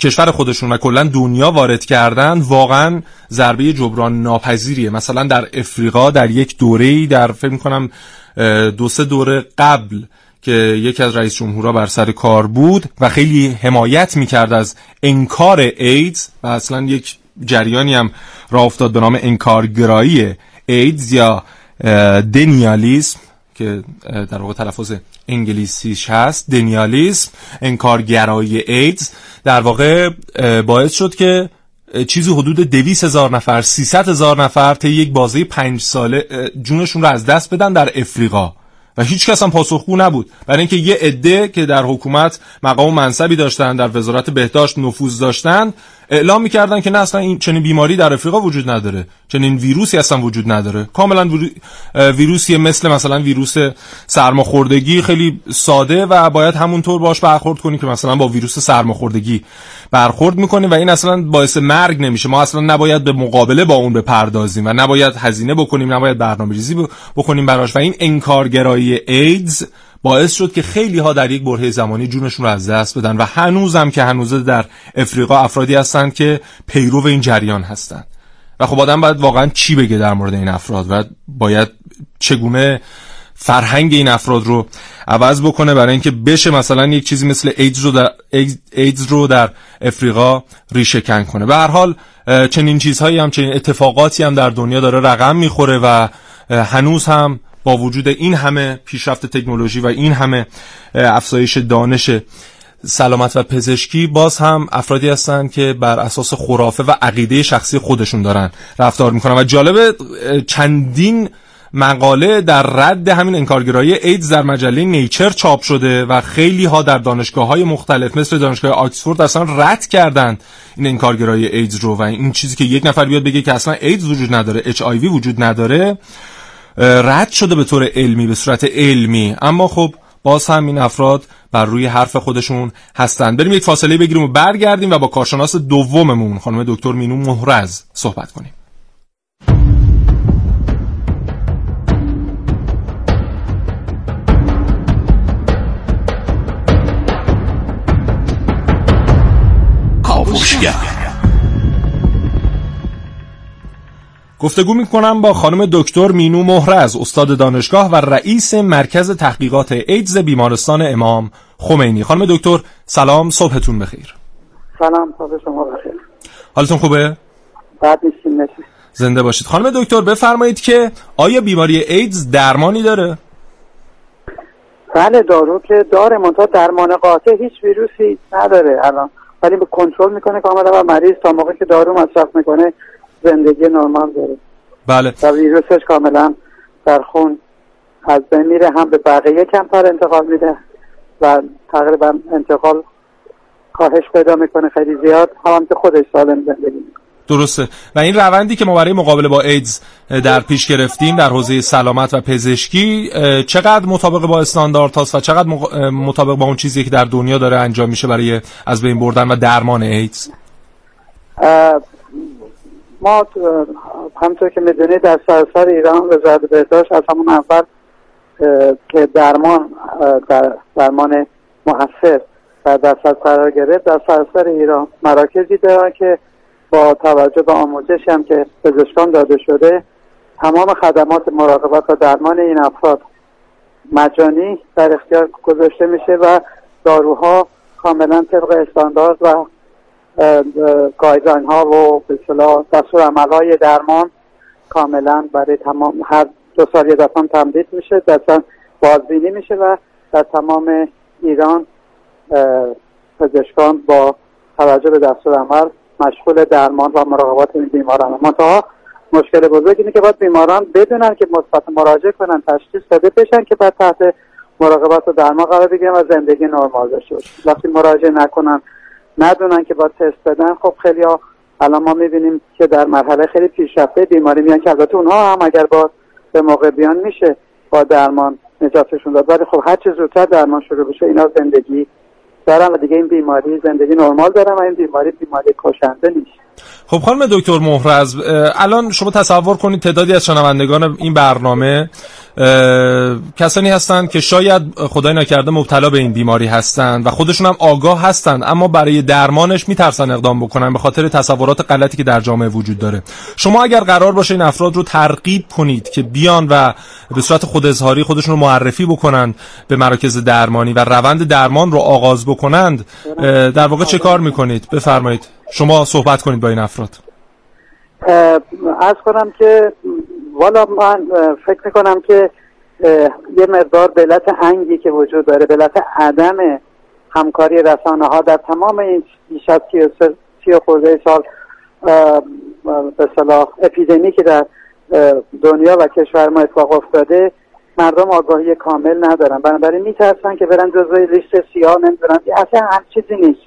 کشور خودشون و کلا دنیا وارد کردن واقعا ضربه جبران ناپذیریه. مثلا در افریقا در یک دوره‌ای در فکر کنم دو سه دوره قبل که یکی از رئیس جمهورها بر سر کار بود و خیلی حمایت می‌کرد از انکار ایدز و اصلا یک جریانی هم را افتاد به نام انکارگرایی ایدز یا دنیالیسم. که در واقع تلفظ انگلیسیش هست دنیالیسم انکارگرایی ایدز در واقع باعث شد که چیزی حدود دویس هزار نفر سیصد هزار نفر طی یک بازه پنج ساله جونشون رو از دست بدن در افریقا. و هیچ کس هم پاسخگو نبود. برای اینکه یه عده که در حکومت مقام منصبی داشتن در وزارت بهداشت نفوذ داشتن اعلام می‌کردن که نه اصلا این چنین بیماری در افریقا وجود نداره. چنین ویروسی اصلا وجود نداره. کاملا ویروسی مثل مثلا ویروس سرماخوردگی خیلی ساده و باید همونطور باش برخورد کنیم که مثلا با ویروس سرماخوردگی برخورد می‌کنیم و این اصلا باعث مرگ نمیشه. ما اصلا نباید به مقابله با اون بپردازیم و نباید هزینه بکنیم نباید برنامه‌ریزی بکنیم براش. و این انکارگرایی ایدز باعث شد که خیلی ها در یک برهه زمانی جونشون رو از دست بدن و هنوزم که هنوزه در افریقا افرادی هستند که پیرو این جریان هستند و خب آدم باید واقعا چی بگه در مورد این افراد و باید چگونه فرهنگ این افراد رو عوض بکنه برای اینکه بشه مثلا یک چیزی مثل ایدز رو در, ایدز رو در افریقا ریشه کن کنه. به هر حال چنین چیزهایی هم چنین اتفاقاتی هم در دنیا داره رقم می‌خوره و هنوز هم با وجود این همه پیشرفت تکنولوژی و این همه افزایش دانش سلامت و پزشکی باز هم افرادی هستند که بر اساس خرافه و عقیده شخصی خودشون دارن رفتار می‌کنن. و جالب چندین مقاله در رد همین انکارگرایی ایدز در مجله نیچر چاپ شده و خیلی ها در دانشگاه های مختلف مثل دانشگاه آکسفورد اصلا رد کردند این انکارگرایی ایدز رو. و این چیزی که یک نفر بیاد بگه که اصلا ایدز وجود نداره اچ وجود نداره رد شده به طور علمی به صورت علمی. اما خب باز هم این افراد بر روی حرف خودشون هستند. بریم یک فاصله بگیریم و برگردیم و با کارشناس دوممون خانم دکتر مینو مهرز صحبت کنیم. گفتگو می‌کنم با خانم دکتر مینو مهرز استاد دانشگاه و رئیس مرکز تحقیقات ایدز بیمارستان امام خمینی. خانم دکتر سلام صبحتون بخیر. سلام صبح شما بخیر. حالتون خوبه؟ بعد نیستیم زنده باشید. خانم دکتر بفرمایید که آیا بیماری ایدز درمانی داره؟ بله دارو که داره منتها درمان قاطع هیچ ویروسی نداره الان. ولی به کنترل می‌کنه کاملا و مریض تا موقعی که دارو مصرف می‌کنه زندگی نرمال داره. بله. و ویروسش کاملا در خون از بین میره هم به بقیه کمتر انتقال میده و تقریبا انتقال کاهش پیدا می‌کنه خیلی زیاد. هم که خودش سالم زندگی می‌کنه. درسته. و این روندی که ما برای مقابله با ایدز در پیش گرفتیم در حوزه سلامت و پزشکی چقدر مطابق با استاندارد هاست و چقدر مطابق با اون چیزی که در دنیا داره انجام میشه برای از بین بردن و درمان ایدز؟ ما همطور که می‌دونید در سراسر ایران وزارت بهداشت از همون اول که درمان در درمان محصر در دست قرار گرفت در سراسر ایران مراکزی دارن که با توجه به آموزش هم که پزشکان داده شده تمام خدمات مراقبت و درمان این افراد مجانی در اختیار گذاشته میشه و داروها کاملا طبق استاندارد و گایدلاین ها و به اصطلاح دستور عمل درمان کاملا برای تمام هر دو سال یه دفعه تمدید میشه دستان بازبینی میشه و در تمام ایران پزشکان با توجه به دستور عمل مشغول درمان و مراقبات این بیماران. منتها مشکل بزرگ اینه که باید بیماران بدونن که مثبت مراجعه کنن تشخیص داده بشن که بعد تحت مراقبت و درمان قرار بگیرن و زندگی نرمال داشته وقتی مراجعه نکنن ندونن که با تست بدن خب خیلی ها الان ما می‌بینیم که در مرحله خیلی پیشرفته بیماری میان که البته اونها هم اگر با به موقع بیان میشه با درمان نجاتشون داد. ولی خب هر چه زودتر درمان شروع بشه اینا زندگی دارن و دیگه این بیماری زندگی نرمال دارن و این بیماری بیماری کشنده نیست. خب خانم دکتر مهرز الان شما تصور کنید تعدادی از شنوندگان این برنامه کسانی هستند که شاید خدای نکرده مبتلا به این بیماری هستند و خودشون هم آگاه هستند اما برای درمانش میترسن اقدام بکنن به خاطر تصورات غلطی که در جامعه وجود داره. شما اگر قرار باشه این افراد رو ترغیب کنید که بیان و به صورت خود اظهاری خودشون رو معرفی بکنن به مراکز درمانی و روند درمان رو آغاز بکنند در واقع چه کار می‌کنید؟ بفرمایید. شما صحبت کنید با این افراد. از کنم که والا من فکر می‌کنم که یه مقدار بلت انگی که وجود داره بلت عدم همکاری رسانه ها در تمام این بیش از سی خورده سال به صلاح اپیدمی که در دنیا و کشور ما اتفاق افتاده مردم آگاهی کامل ندارن. بنابراین میترسن که برن جزوی لیست سیاه نمی‌دونن اصلا هم چیزی نیست.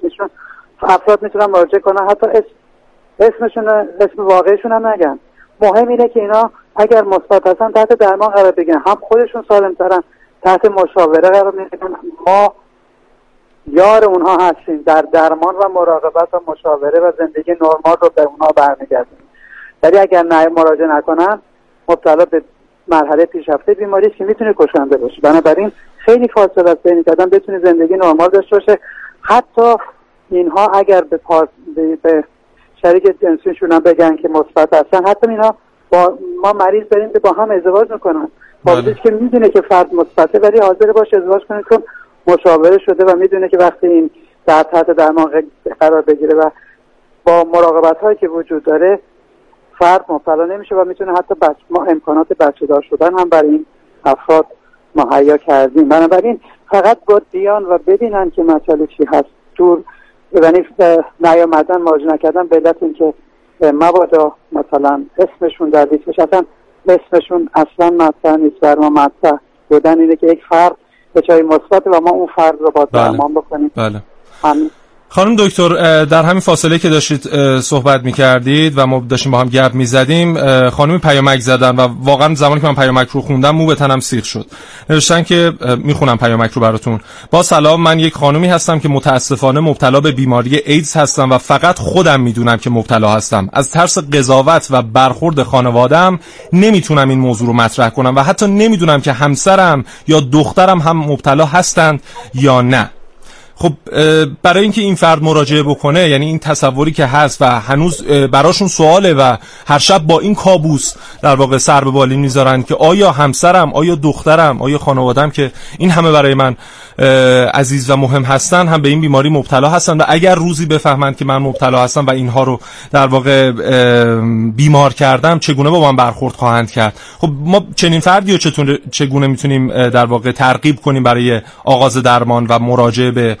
افراد می‌تونن مراجعه کنن. حتی اسم اسمشون اسم واقعیشون هم نگن. مهم اینه که اینا اگر مثبت هستن تحت درمان قرار بگیرن. هم خودشون سالم ترن تحت مشاوره قرار می‌گیرن. ما یار اونها هستیم. در درمان و مراقبت و مشاوره و زندگی نرمال رو به اونها برمیگردیم ولی اگر نه مراجعه نکنن مبتلا به مرحله پیشرفته بیماری که می‌تونه کشنده باشه. بنابراین خیلی فاصله است بین بتونه زندگی نرمال داشته باشه. حتی اینها اگر به, پاس به, شریک جنسیشون هم بگن که مثبت هستن حتی اینا با ما مریض داریم که با هم ازدواج می‌کنن. بله. که می‌دونه که فرد مثبته ولی حاضر باشه ازدواج کنه چون مشاوره شده و می‌دونه که وقتی این در تحت درمان قرار بگیره و با مراقبت هایی که وجود داره فرد مبتلا نمیشه و می‌تونه حتی بچ... ما امکانات بچه دار شدن هم برای این افراد مهیا کردیم. بنابراین فقط با دیان و ببینن که مسئله چی هست. دور یعنی نیامدن مراجعه نکردن به علت اینکه مبادا مثلا اسمشون در لیست بشه اصلا اسمشون اصلا مطرح نیست بر ما مطرح بودن اینه که یک فرد به چای مثبت و ما اون فرد رو با بله. درمان بکنیم بله. خانم دکتر در همین فاصله که داشتید صحبت می کردید و ما داشتیم با هم گپ می زدیم خانم پیامک زدن و واقعا زمانی که من پیامک رو خوندم مو به تنم سیخ شد. نوشتن که می‌خونم پیامک رو براتون. با سلام من یک خانمی هستم که متاسفانه مبتلا به بیماری ایدز هستم و فقط خودم می‌دونم که مبتلا هستم. از ترس قضاوت و برخورد خانوادم نمی‌تونم این موضوع رو مطرح کنم و حتی نمی‌دونم که همسرم یا دخترم هم مبتلا هستند یا نه. خب برای اینکه این فرد مراجعه بکنه یعنی این تصوری که هست و هنوز براشون سواله و هر شب با این کابوس در واقع سر به بالین می‌ذارن که آیا همسرم آیا دخترم آیا خانوادم که این همه برای من عزیز و مهم هستن هم به این بیماری مبتلا هستن و اگر روزی بفهمند که من مبتلا هستم و اینها رو در واقع بیمار کردم چگونه با من برخورد خواهند کرد؟ خب ما چنین فردی رو چگونه می‌تونیم در واقع ترغیب کنیم برای آغاز درمان و مراجعه به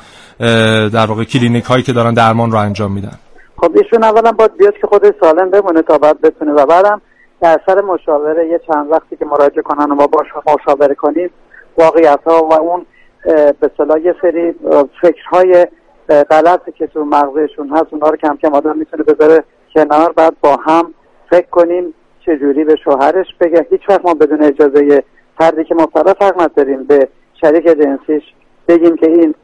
در واقع کلینیک هایی که دارن درمان رو انجام میدن. خب ایشون اولا باید بیاد که خودش سالم بمونه تا بعد بتونه. و بعدم در اثر مشاوره یه چند وقتی که مراجعه کنن و ما باش مشاوره کنیم واقعیت ها و اون به صلاح یه سری فکرهای غلطی که تو مغزشون هست اونها رو کم کم آدم می‌تونه بذاره کنار. بعد با هم فکر کنیم چجوری به شوهرش بگه. هیچ وقت ما بدون اجازه فردی که مبتلا فرق نداریم به شریک جنسیش بگیم که این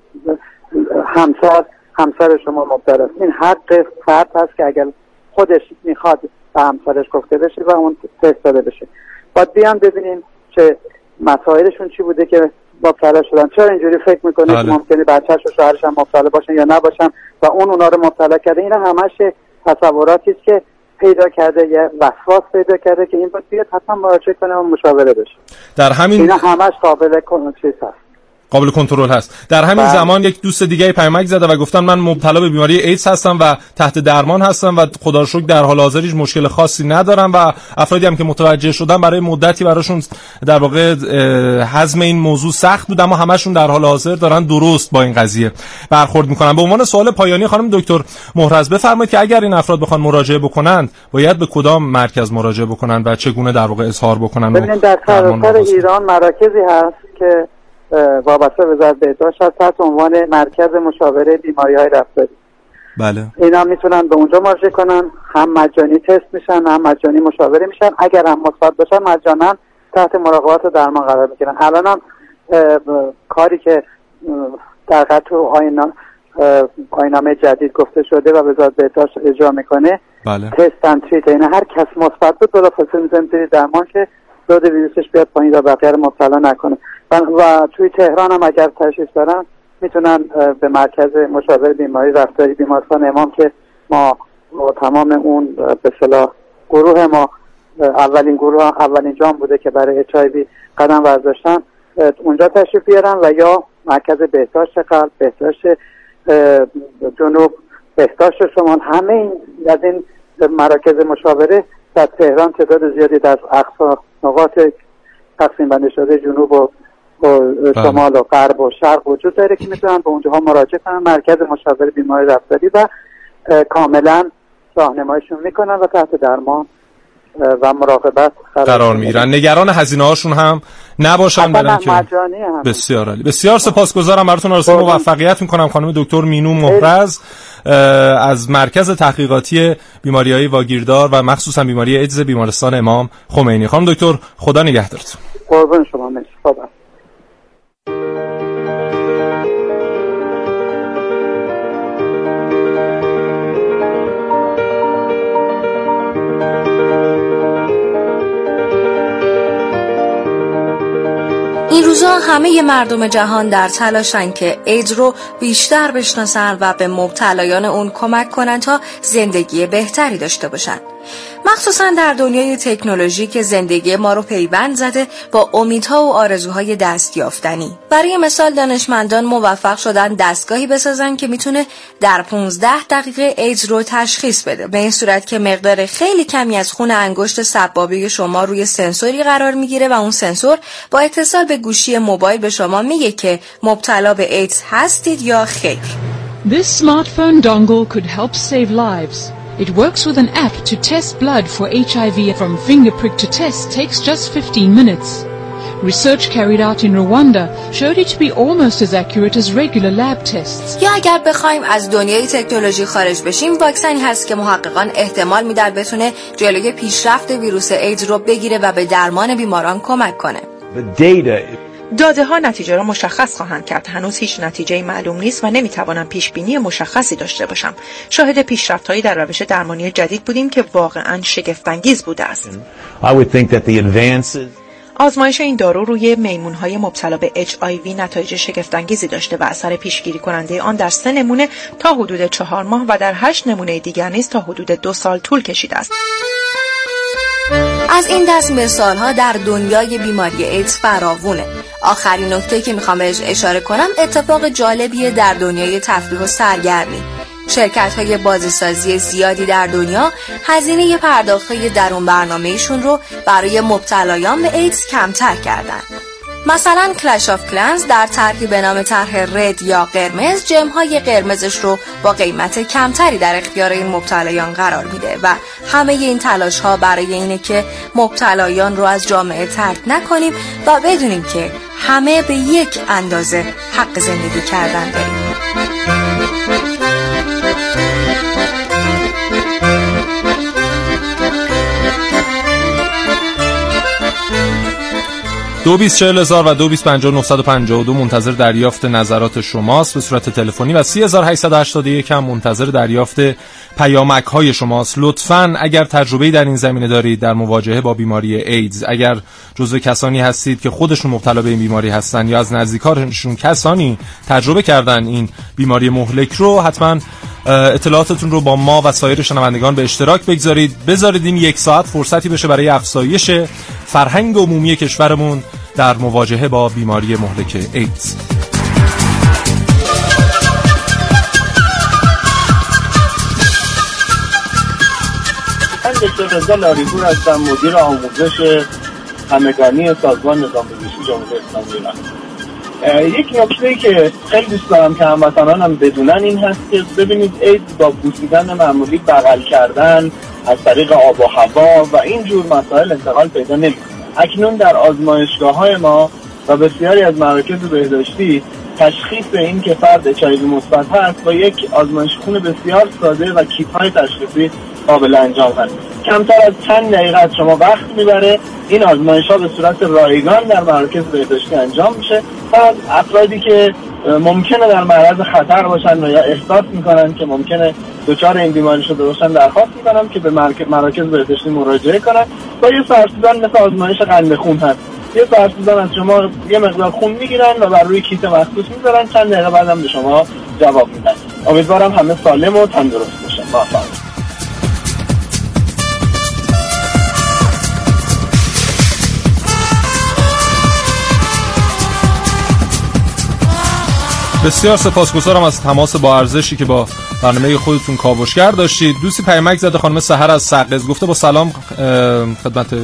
همسر همسر شما مبتلا این حق فرد هست که اگر خودش می‌خواد به همسرش گفته بشه و اون تست داده بشه. باید بیان ببینیم چه مسائلشون چی بوده که مبتلا شدن. چرا اینجوری فکر می‌کنه که بله. ممکنه بچهش و شوهرش هم مبتلا باشن یا نباشن و اون اونا رو مبتلا کرده؟ این همش تصوراتی است که پیدا کرده یه وسواس پیدا کرده که این باید بیاد حتما مراجعه کنه و مشاوره بشه. در همین اینا همش قابل چیز هست. قابل کنترل هست در همین بله. زمان یک دوست دیگه پیامک زده و گفتن من مبتلا به بیماری ایدز هستم و تحت درمان هستم و خدا رو شکر در حال حاضر هیچ مشکل خاصی ندارم و افرادی هم که متوجه شدن برای مدتی براشون در واقع حزم این موضوع سخت بود اما همشون در حال حاضر دارن درست با این قضیه برخورد می‌کنن به عنوان سوال پایانی خانم دکتر مهرز بفرمایید که اگر این افراد بخوان مراجعه بکنند باید به کدام مرکز مراجعه بکنند و چگونه در واقع اظهار بکنن در ایران مراکزی هست که وابسته وزارت بهداشت هست تحت عنوان مرکز مشاوره بیماری های رفتاری. بله. اینا می‌تونن به اونجا مراجعه کنن هم مجانی تست میشن هم مجانی مشاوره میشن. اگر هم مثبت باشن مجانا تحت مراقبات و درمان قرار می‌گیرن. الان هم کاری که در تو آینا آینامه جدید گفته شده و وزارت بهداشت اجرا می‌کنه بله. تست تریت یعنی هر کس مثبت بود بلافاصله می‌زنیم درمان که دود ویروسش بیاد پایین و بقیه مبتلا نکنه. و توی تهران هم اگر تشریف دارن می‌تونن به مرکز مشاور بیماری رفتاری بیمارستان امام که ما تمام اون به صلاح گروه ما اولین گروه اولین جام بوده که برای اچ قدم برداشتن اونجا تشریف بیارن و یا مرکز بهداشت قلب بهداشت جنوب بهداشت شما همه این از این مراکز مشاوره در تهران تعداد زیادی در اقصا نقاط تقسیم بندی شده جنوب و. شمال و غرب و شرق وجود داره که می‌تونن به اونجاها مراجعه کنن. مرکز مشاور بیماری رفتاری و کاملا راهنماییشون می‌کنن و تحت درمان و مراقبت قرار می‌گیرن. نگران هزینه هاشون هم نباشن برن که بسیار عالی. بسیار سپاسگزارم. براتون آرزوی موفقیت می‌کنم. خانم دکتر مینو مهرز از مرکز تحقیقاتی بیماری های واگیردار و مخصوصا بیماری ایدز بیمارستان امام خمینی. خانم دکتر خدا نگهدارتون. قربان شما. مرسی. این روزها همه مردم جهان در تلاشن که اید رو بیشتر بشناسن و به مبتلایان اون کمک کنن تا زندگی بهتری داشته باشن. مخصوصا در دنیای تکنولوژی که زندگی ما رو پیوند زده با امیدها و آرزوهای دستیافتنی برای مثال دانشمندان موفق شدن دستگاهی بسازن که می‌تونه در 15 دقیقه ایدز رو تشخیص بده. به این صورت که مقدار خیلی کمی از خون انگشت سبابه شما روی سنسوری قرار می‌گیره و اون سنسور با اتصال به گوشی موبایل به شما میگه که مبتلا به ایدز هستید یا خیر. This smartphone dongle could help save lives. It works with an app to test blood for HIV from finger prick to test takes just 15 minutes. Research carried out in Rwanda showed it to be almost as accurate as regular lab tests. یا اگر بخوایم از دنیای تکنولوژی خارج بشیم واکسنی هست که محققان احتمال میدن بتونه جلوی پیشرفت ویروس ایدز رو بگیره و به درمان بیماران کمک کنه. The data داده ها نتیجه را مشخص خواهند کرد. هنوز هیچ نتیجه معلوم نیست و نمی‌توانم پیش بینی مشخصی داشته باشم. شاهد پیشرفت هایی در روش درمانی جدید بودیم که واقعا شگفت انگیز بوده است. آزمایش این دارو روی میمون های مبتلا به HIV نتایج شگفتانگیزی داشته و اثر پیشگیری کننده آن در سه نمونه تا حدود چهار ماه و در هشت نمونه دیگر نیز تا حدود دو سال طول کشیده است. از این دست مثال ها در دنیای بیماری ایدز فراوونه. آخرین نکته که می‌خوام بهش اشاره کنم اتفاق جالبیه در دنیای تفریح و سرگرمی. شرکت های بازیسازی زیادی در دنیا هزینه پرداخت های درون برنامهشون رو برای مبتلایان به ایدز کمتر کردن. مثلا کلش آف کلنز در طرحی به نام طرح رد یا قرمز جمهای قرمزش رو با قیمت کمتری در اختیار این مبتلایان قرار میده و همه این تلاش ها برای اینه که مبتلایان رو از جامعه ترک نکنیم و بدونیم که همه به یک اندازه حق زندگی کردن داریم. دو بیس چهل هزار و دو بیس پنجاه و دو منتظر دریافت نظرات شماست. به صورت تلفنی و سی هزار هم منتظر دریافت پیامک های شماست. لطفا اگر تجربه در این زمینه دارید در مواجهه با بیماری ایدز اگر جزو کسانی هستید که خودشون مبتلا به این بیماری هستن یا از نزدیکانشون کسانی تجربه کردن این بیماری مهلک رو حتما اطلاعاتتون رو با ما و سایر شنوندگان به اشتراک بگذارید. بذارید این یک ساعت فرصتی بشه برای افزایش فرهنگ عمومی کشورمون در مواجهه با بیماری مهلک ایدز. من دکتر رضا لاریپور هستم مدیر آموزش همگانی سازمان نظام پزشکی جمهوری اسلامی ایران. یک نکته که خیلی دوست دارم که هموطنانم بدونن این هست که ببینید اید با بوسیدن معمولی بغل کردن از طریق آب و هوا و این جور مسائل انتقال پیدا نمی‌کنه. اکنون در آزمایشگاه های ما و بسیاری از مراکز بهداشتی تشخیص این که فرد اچایوی مثبت هست با یک آزمایش خون بسیار ساده و کیت های تشخیصی قابل انجام هست. کمتر از چند دقیقه از شما وقت می‌بره. این آزمایش ها به صورت رایگان در مراکز بهداشتی انجام میشه. و افرادی که ممکنه در معرض خطر باشن و یا احساس می‌کنن که ممکنه دچار این بیماری شده باشن درخواست می‌کنم که به مراکز بهداشتی مراجعه کنن. و یه سرسیدن مثل آزمایش قند خون هست. یه سرسیدن از شما یه مقدار خون می‌گیرن و بر روی کیت مخصوص می‌ذارن. چند دقیقه بعدم به شما جواب میدن. امیدوارم همه سالم و تندرست باشن. موفق بسیار سپاسگزارم از تماس با ارزشی که با برنامه خودتون کاوشگر داشتید. دوستی پیامک زده خانم سحر از سقز گفته با سلام خدمت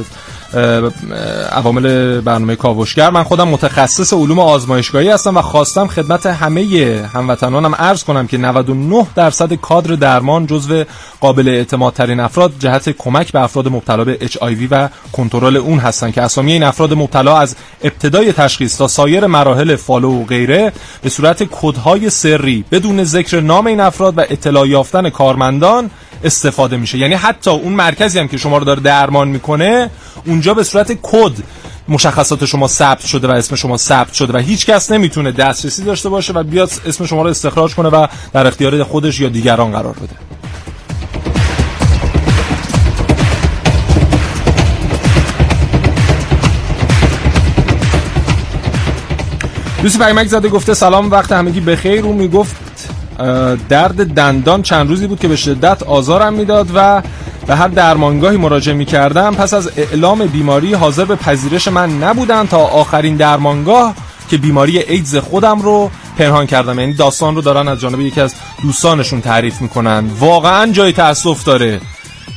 عوامل برنامه کاوشگر. من خودم متخصص علوم آزمایشگاهی هستم و خواستم خدمت همه هموطنانم عرض کنم که 99 درصد کادر درمان جزو قابل اعتماد ترین افراد جهت کمک به افراد مبتلا به HIV و کنترل اون هستند که اسامی این افراد مبتلا از ابتدای تشخیص تا سایر مراحل follow و غیره به صورت کدهای سری بدون ذکر نام این افراد و اطلاع یافتن کارمندان استفاده میشه. یعنی حتی اون مرکزی هم که شما رو داره درمان می‌کنه اونجا به صورت کد مشخصات شما ثبت شده و اسم شما ثبت شده و هیچ کس نمی‌تونه دسترسی داشته باشه و بیاد اسم شما رو استخراج کنه و در اختیار خودش یا دیگران قرار بده. دوستی پیمک زده گفته سلام وقت همگی بخیر. او می‌گفت درد دندان چند روزی بود که به شدت آزارم می‌داد و به هر درمانگاهی مراجعه می کردم پس از اعلام بیماری حاضر به پذیرش من نبودن تا آخرین درمانگاه که بیماری ایدز خودم رو پنهان کردم. یعنی داستان رو دارن از جانب یکی از دوستانشون تعریف می‌کنن. واقعا جای تاسف داره.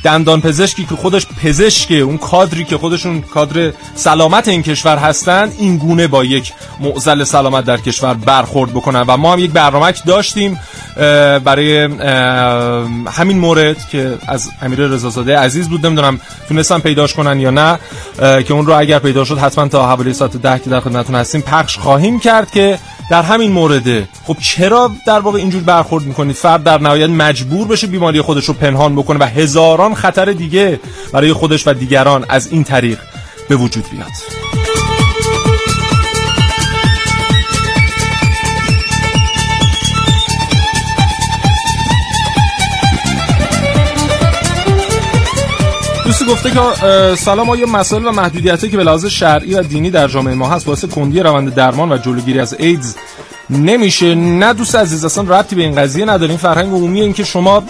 دندان پزشکی که خودش پزشکه اون کادری که خودشون کادر سلامت این کشور هستن این گونه با یک معزل سلامت در کشور برخورد بکنن. و ما هم یک برنامه داشتیم برای همین مورد که از امیر رضازاده عزیز بود. نمی‌دونم تونستم پیداش کنن یا نه که اون رو اگر پیدا شد حتما تا حوالی ساعت ده که در خدمتتون هستیم پخش خواهیم کرد که در همین مورده. خب چرا در واقع اینجور برخورد می‌کنید؟ فرد در نهایت مجبور بشه بیماری خودش رو پنهان بکنه و هزاران خطر دیگه برای خودش و دیگران از این طریق به وجود بیاد. دوستی گفته که سلام آیا مسائل و محدودیتی که به لحاظ شرعی و دینی در جامعه ما هست واسه کندی روند درمان و جلوگیری از ایدز نمیشه. نه دوست عزیز اصلا ربطی به این قضیه نداریم. فرهنگ عمومی این که شما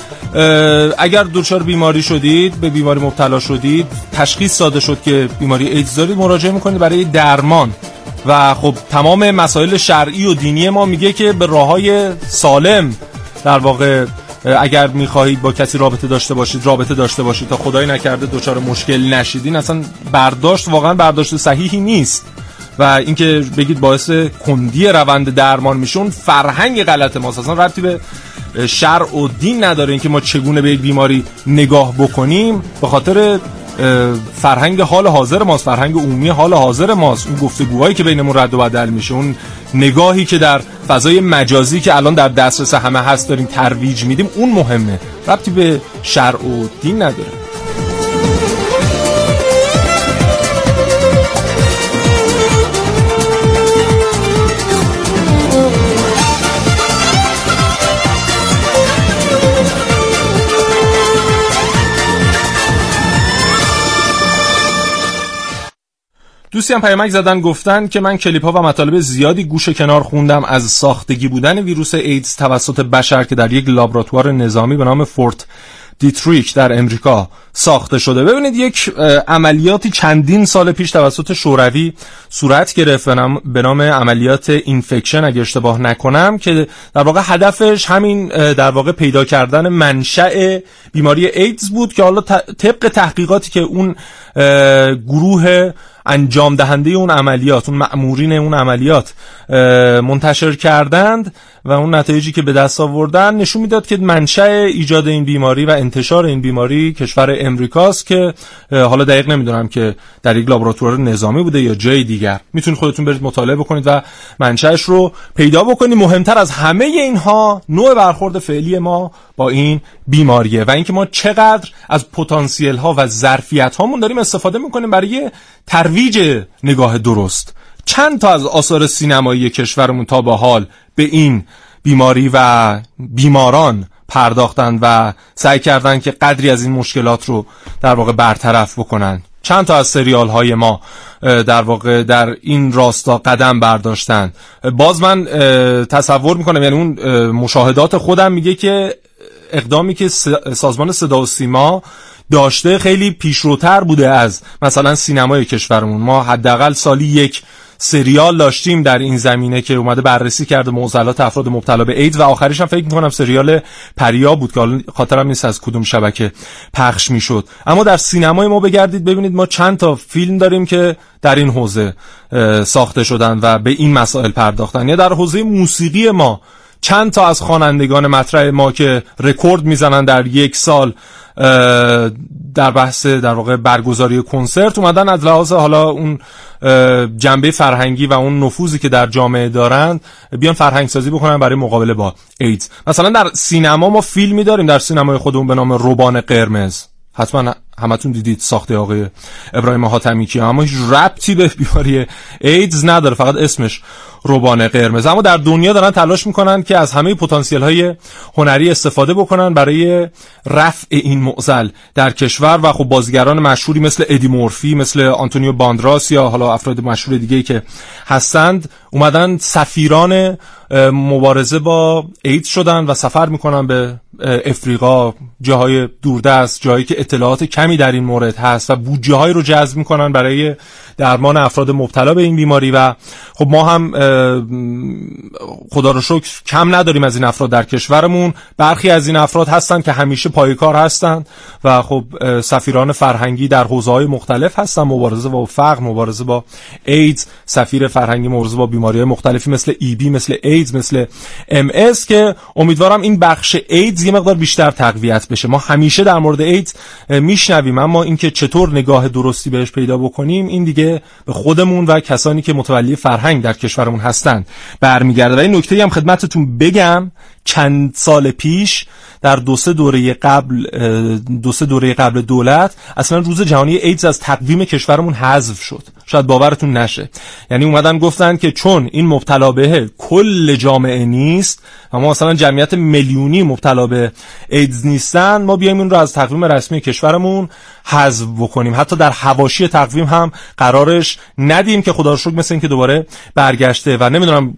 اگر دچار بیماری شدید به بیماری مبتلا شدید تشخیص داده شد که بیماری ایدز دارید مراجعه می‌کنید برای درمان. و خب تمام مسائل شرعی و دینی ما میگه که به راههای سالم در واقع اگر می‌خواهید با کسی رابطه داشته باشید رابطه داشته باشید تا خدای نکرده دچار مشکل نشیدین اصلا برداشت واقعا برداشت صحیحی نیست. و اینکه بگید باعث کندی روند درمان میشه اون فرهنگ غلط ماست. اصلا ربطی به شرع و دین نداره اینکه ما چگونه به یک بیماری نگاه بکنیم. به خاطر فرهنگ حال حاضر ماست فرهنگ عمومی حال حاضر ماست. اون گفتگوهایی که بینمون رد و بدل میشه اون نگاهی که در فضای مجازی که الان در دسترس همه هست داریم ترویج میدیم اون مهمه. ربطی به شرع و دین نداره. دوستی هم پیامک زدن گفتن که من کلیپ ها و مطالب زیادی گوش کنار خوندم از ساختگی بودن ویروس ایدز توسط بشر که در یک لابراتوار نظامی به نام فورت دیتریک در امریکا ساخته شده. ببینید یک عملیاتی چندین سال پیش توسط شوروی صورت گرفت به نام عملیات infection اگه اشتباه نکنم که در واقع هدفش همین در واقع پیدا کردن منشأ بیماری ایدز بود که حالا طبق تحقیقاتی که اون گروه انجام دهنده اون عملیات اون مأمورین اون عملیات منتشر کردند و اون نتایجی که به دست آوردن نشون می‌داد که منشأ ایجاد این بیماری و انتشار این بیماری کشور امریکاست که حالا دقیق نمی‌دونم که در یک لابراتوار نظامی بوده یا جای دیگر. می‌تونید خودتون برید مطالعه بکنید و منشأش رو پیدا بکنید. مهمتر از همه اینها نوع برخورد فعلی ما با این بیماریه و اینکه ما چقدر از پتانسیل ها و ظرفیت هامون داریم استفاده می‌کنیم برای ترویج نگاه درست. چند تا از آثار سینمایی کشورمون تا به حال به این بیماری و بیماران پرداختن و سعی کردن که قدری از این مشکلات رو در واقع برطرف بکنن چند تا از سریال های ما در واقع در این راستا قدم برداشتن باز من تصور می‌کنم یعنی اون مشاهدات خودم میگه که اقدامی که سازمان صدا و سیما داشته خیلی پیشروتر بوده از مثلا سینمای کشورمون. ما حداقل سالی یک سریال داشتیم در این زمینه که اومده بررسی کرده معضلات افراد مبتلا به اید و آخریش هم فکر می‌کنم سریال پریا بود که خاطرم نیست از کدوم شبکه پخش می‌شد. اما در سینمای ما بگردید ببینید ما چند تا فیلم داریم که در این حوزه ساخته شدن و به این مسائل پرداختن. یا در حوزه موسیقی ما چند تا از خوانندگان مطرح ما که رکورد می‌زنن در یک سال در بحث در واقع برگزاری کنسرت اومدن از لحاظ حالا اون جنبه فرهنگی و اون نفوذی که در جامعه دارند بیان فرهنگ سازی بکنن برای مقابله با ایدز. مثلا در سینما ما فیلمی داریم در سینمای خودمون به نام روبان قرمز. حتما همتون دیدید ساخته آقای ابراهیم حاتمی کیا اما هیچ ربطی به بیماری ایدز نداره فقط اسمش روبان قرمز. اما در دنیا دارن تلاش می‌کنن که از همه پتانسیل های هنری استفاده بکنن برای رفع این معضل در کشور و خب بازیگران مشهوری مثل ادی مورفی مثل آنتونیو باندراس یا حالا افراد مشهور دیگه که هستند اومدن سفیران مبارزه با ایدز شدن و سفر می‌کنن به افریقا جاهای دوردست جایی که اطلاعات کمی در این مورد هست و بودجه رو جذب می‌کنن برای درمان افراد مبتلا به این بیماری و خب ما هم خدا رو شکر کم نداریم از این افراد در کشورمون. برخی از این افراد هستن که همیشه پای کار هستن و خب سفیران فرهنگی در حوزه های مختلف هستن مبارزه با فقر مبارزه با ایدز. سفیر فرهنگی مبارزه با بیماری های مختلفی مثل ای بی مثل ایدز مثل ام اس که امیدوارم این بخش ایدز یه مقدار بیشتر تقویت بشه. ما همیشه در مورد ایدز میشنویم. اما اینکه چطور نگاه درستی بهش پیدا بکنیم این دیگه به خودمون و کسانی که متولی فرهنگ در کشورمون هستند برمیگرده. و این نکته هم خدمتتون بگم چند سال پیش در دو سه دوره قبل دو سه دوره قبل دولت اصلا روز جهانی ایدز از تقویم کشورمون حذف شد. شاید باورتون نشه. یعنی اومدن گفتن که چون این مبتلا به کل جامعه نیست و ما مثلا جمعیت میلیونی مبتلا به ایدز نیستن ما بیایم این رو از تقویم رسمی کشورمون حذف بکنیم. حتی در حواشی تقویم هم قرارش ندیم که خدا رو شکر مثل اینکه دوباره برگشته و نمی‌دونم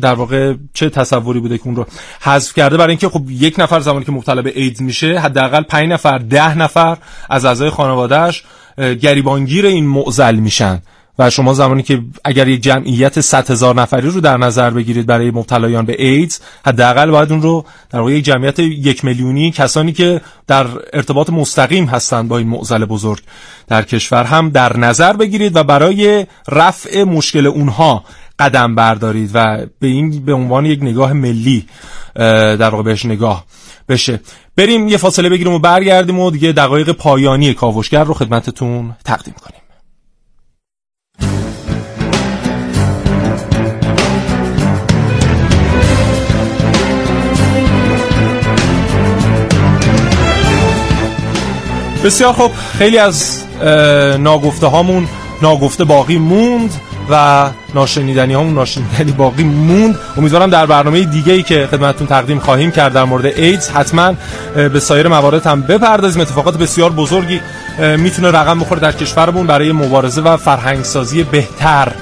در واقع چه تصوری بوده که اون رو حذف کرده برای اینکه خب یک نفر زمانی که مبتلا به ایدز میشه حداقل 5 نفر ده نفر از اعضای خانوادهش گریبانگیر این معزل میشن. و شما زمانی که اگر یک جمعیت 100 هزار نفری رو در نظر بگیرید برای مبتلایان به ایدز حداقل باید اون رو در واقع یک جمعیت یک میلیونی کسانی که در ارتباط مستقیم هستند با این معضل بزرگ در کشور هم در نظر بگیرید و برای رفع مشکل اونها قدم بردارید و به این به عنوان یک نگاه ملی در واقع بهش نگاه بشه. بریم یه فاصله بگیریم و برگردیم و دیگه دقایق پایانی کاوشگر رو خدمتتون تقدیم کنیم. بسیار خب خیلی از ناگفته هامون ناگفته باقی موند. و ناشنیدنی همون ناشنیدنی باقی موند. امیدوارم در برنامه دیگه ای که خدمتتون تقدیم خواهیم کرد در مورد ایدز حتما به سایر موارد هم بپردازیم. اتفاقات بسیار بزرگی می‌تونه رقم بخوره در کشورمون برای مبارزه و فرهنگسازی بهتر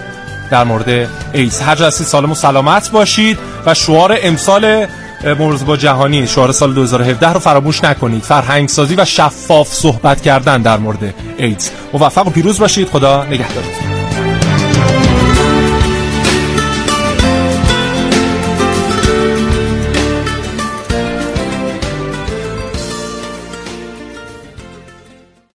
در مورد ایدز. هر جا سالم و سلامت باشید و شعار امسال مبارزه با جهانی شعار سال 2017 رو فراموش نکنید. فرهنگ سازی و شفاف صحبت کردن در مورد ایدز. موفق و پیروز باشید. خدا نگهدارتون.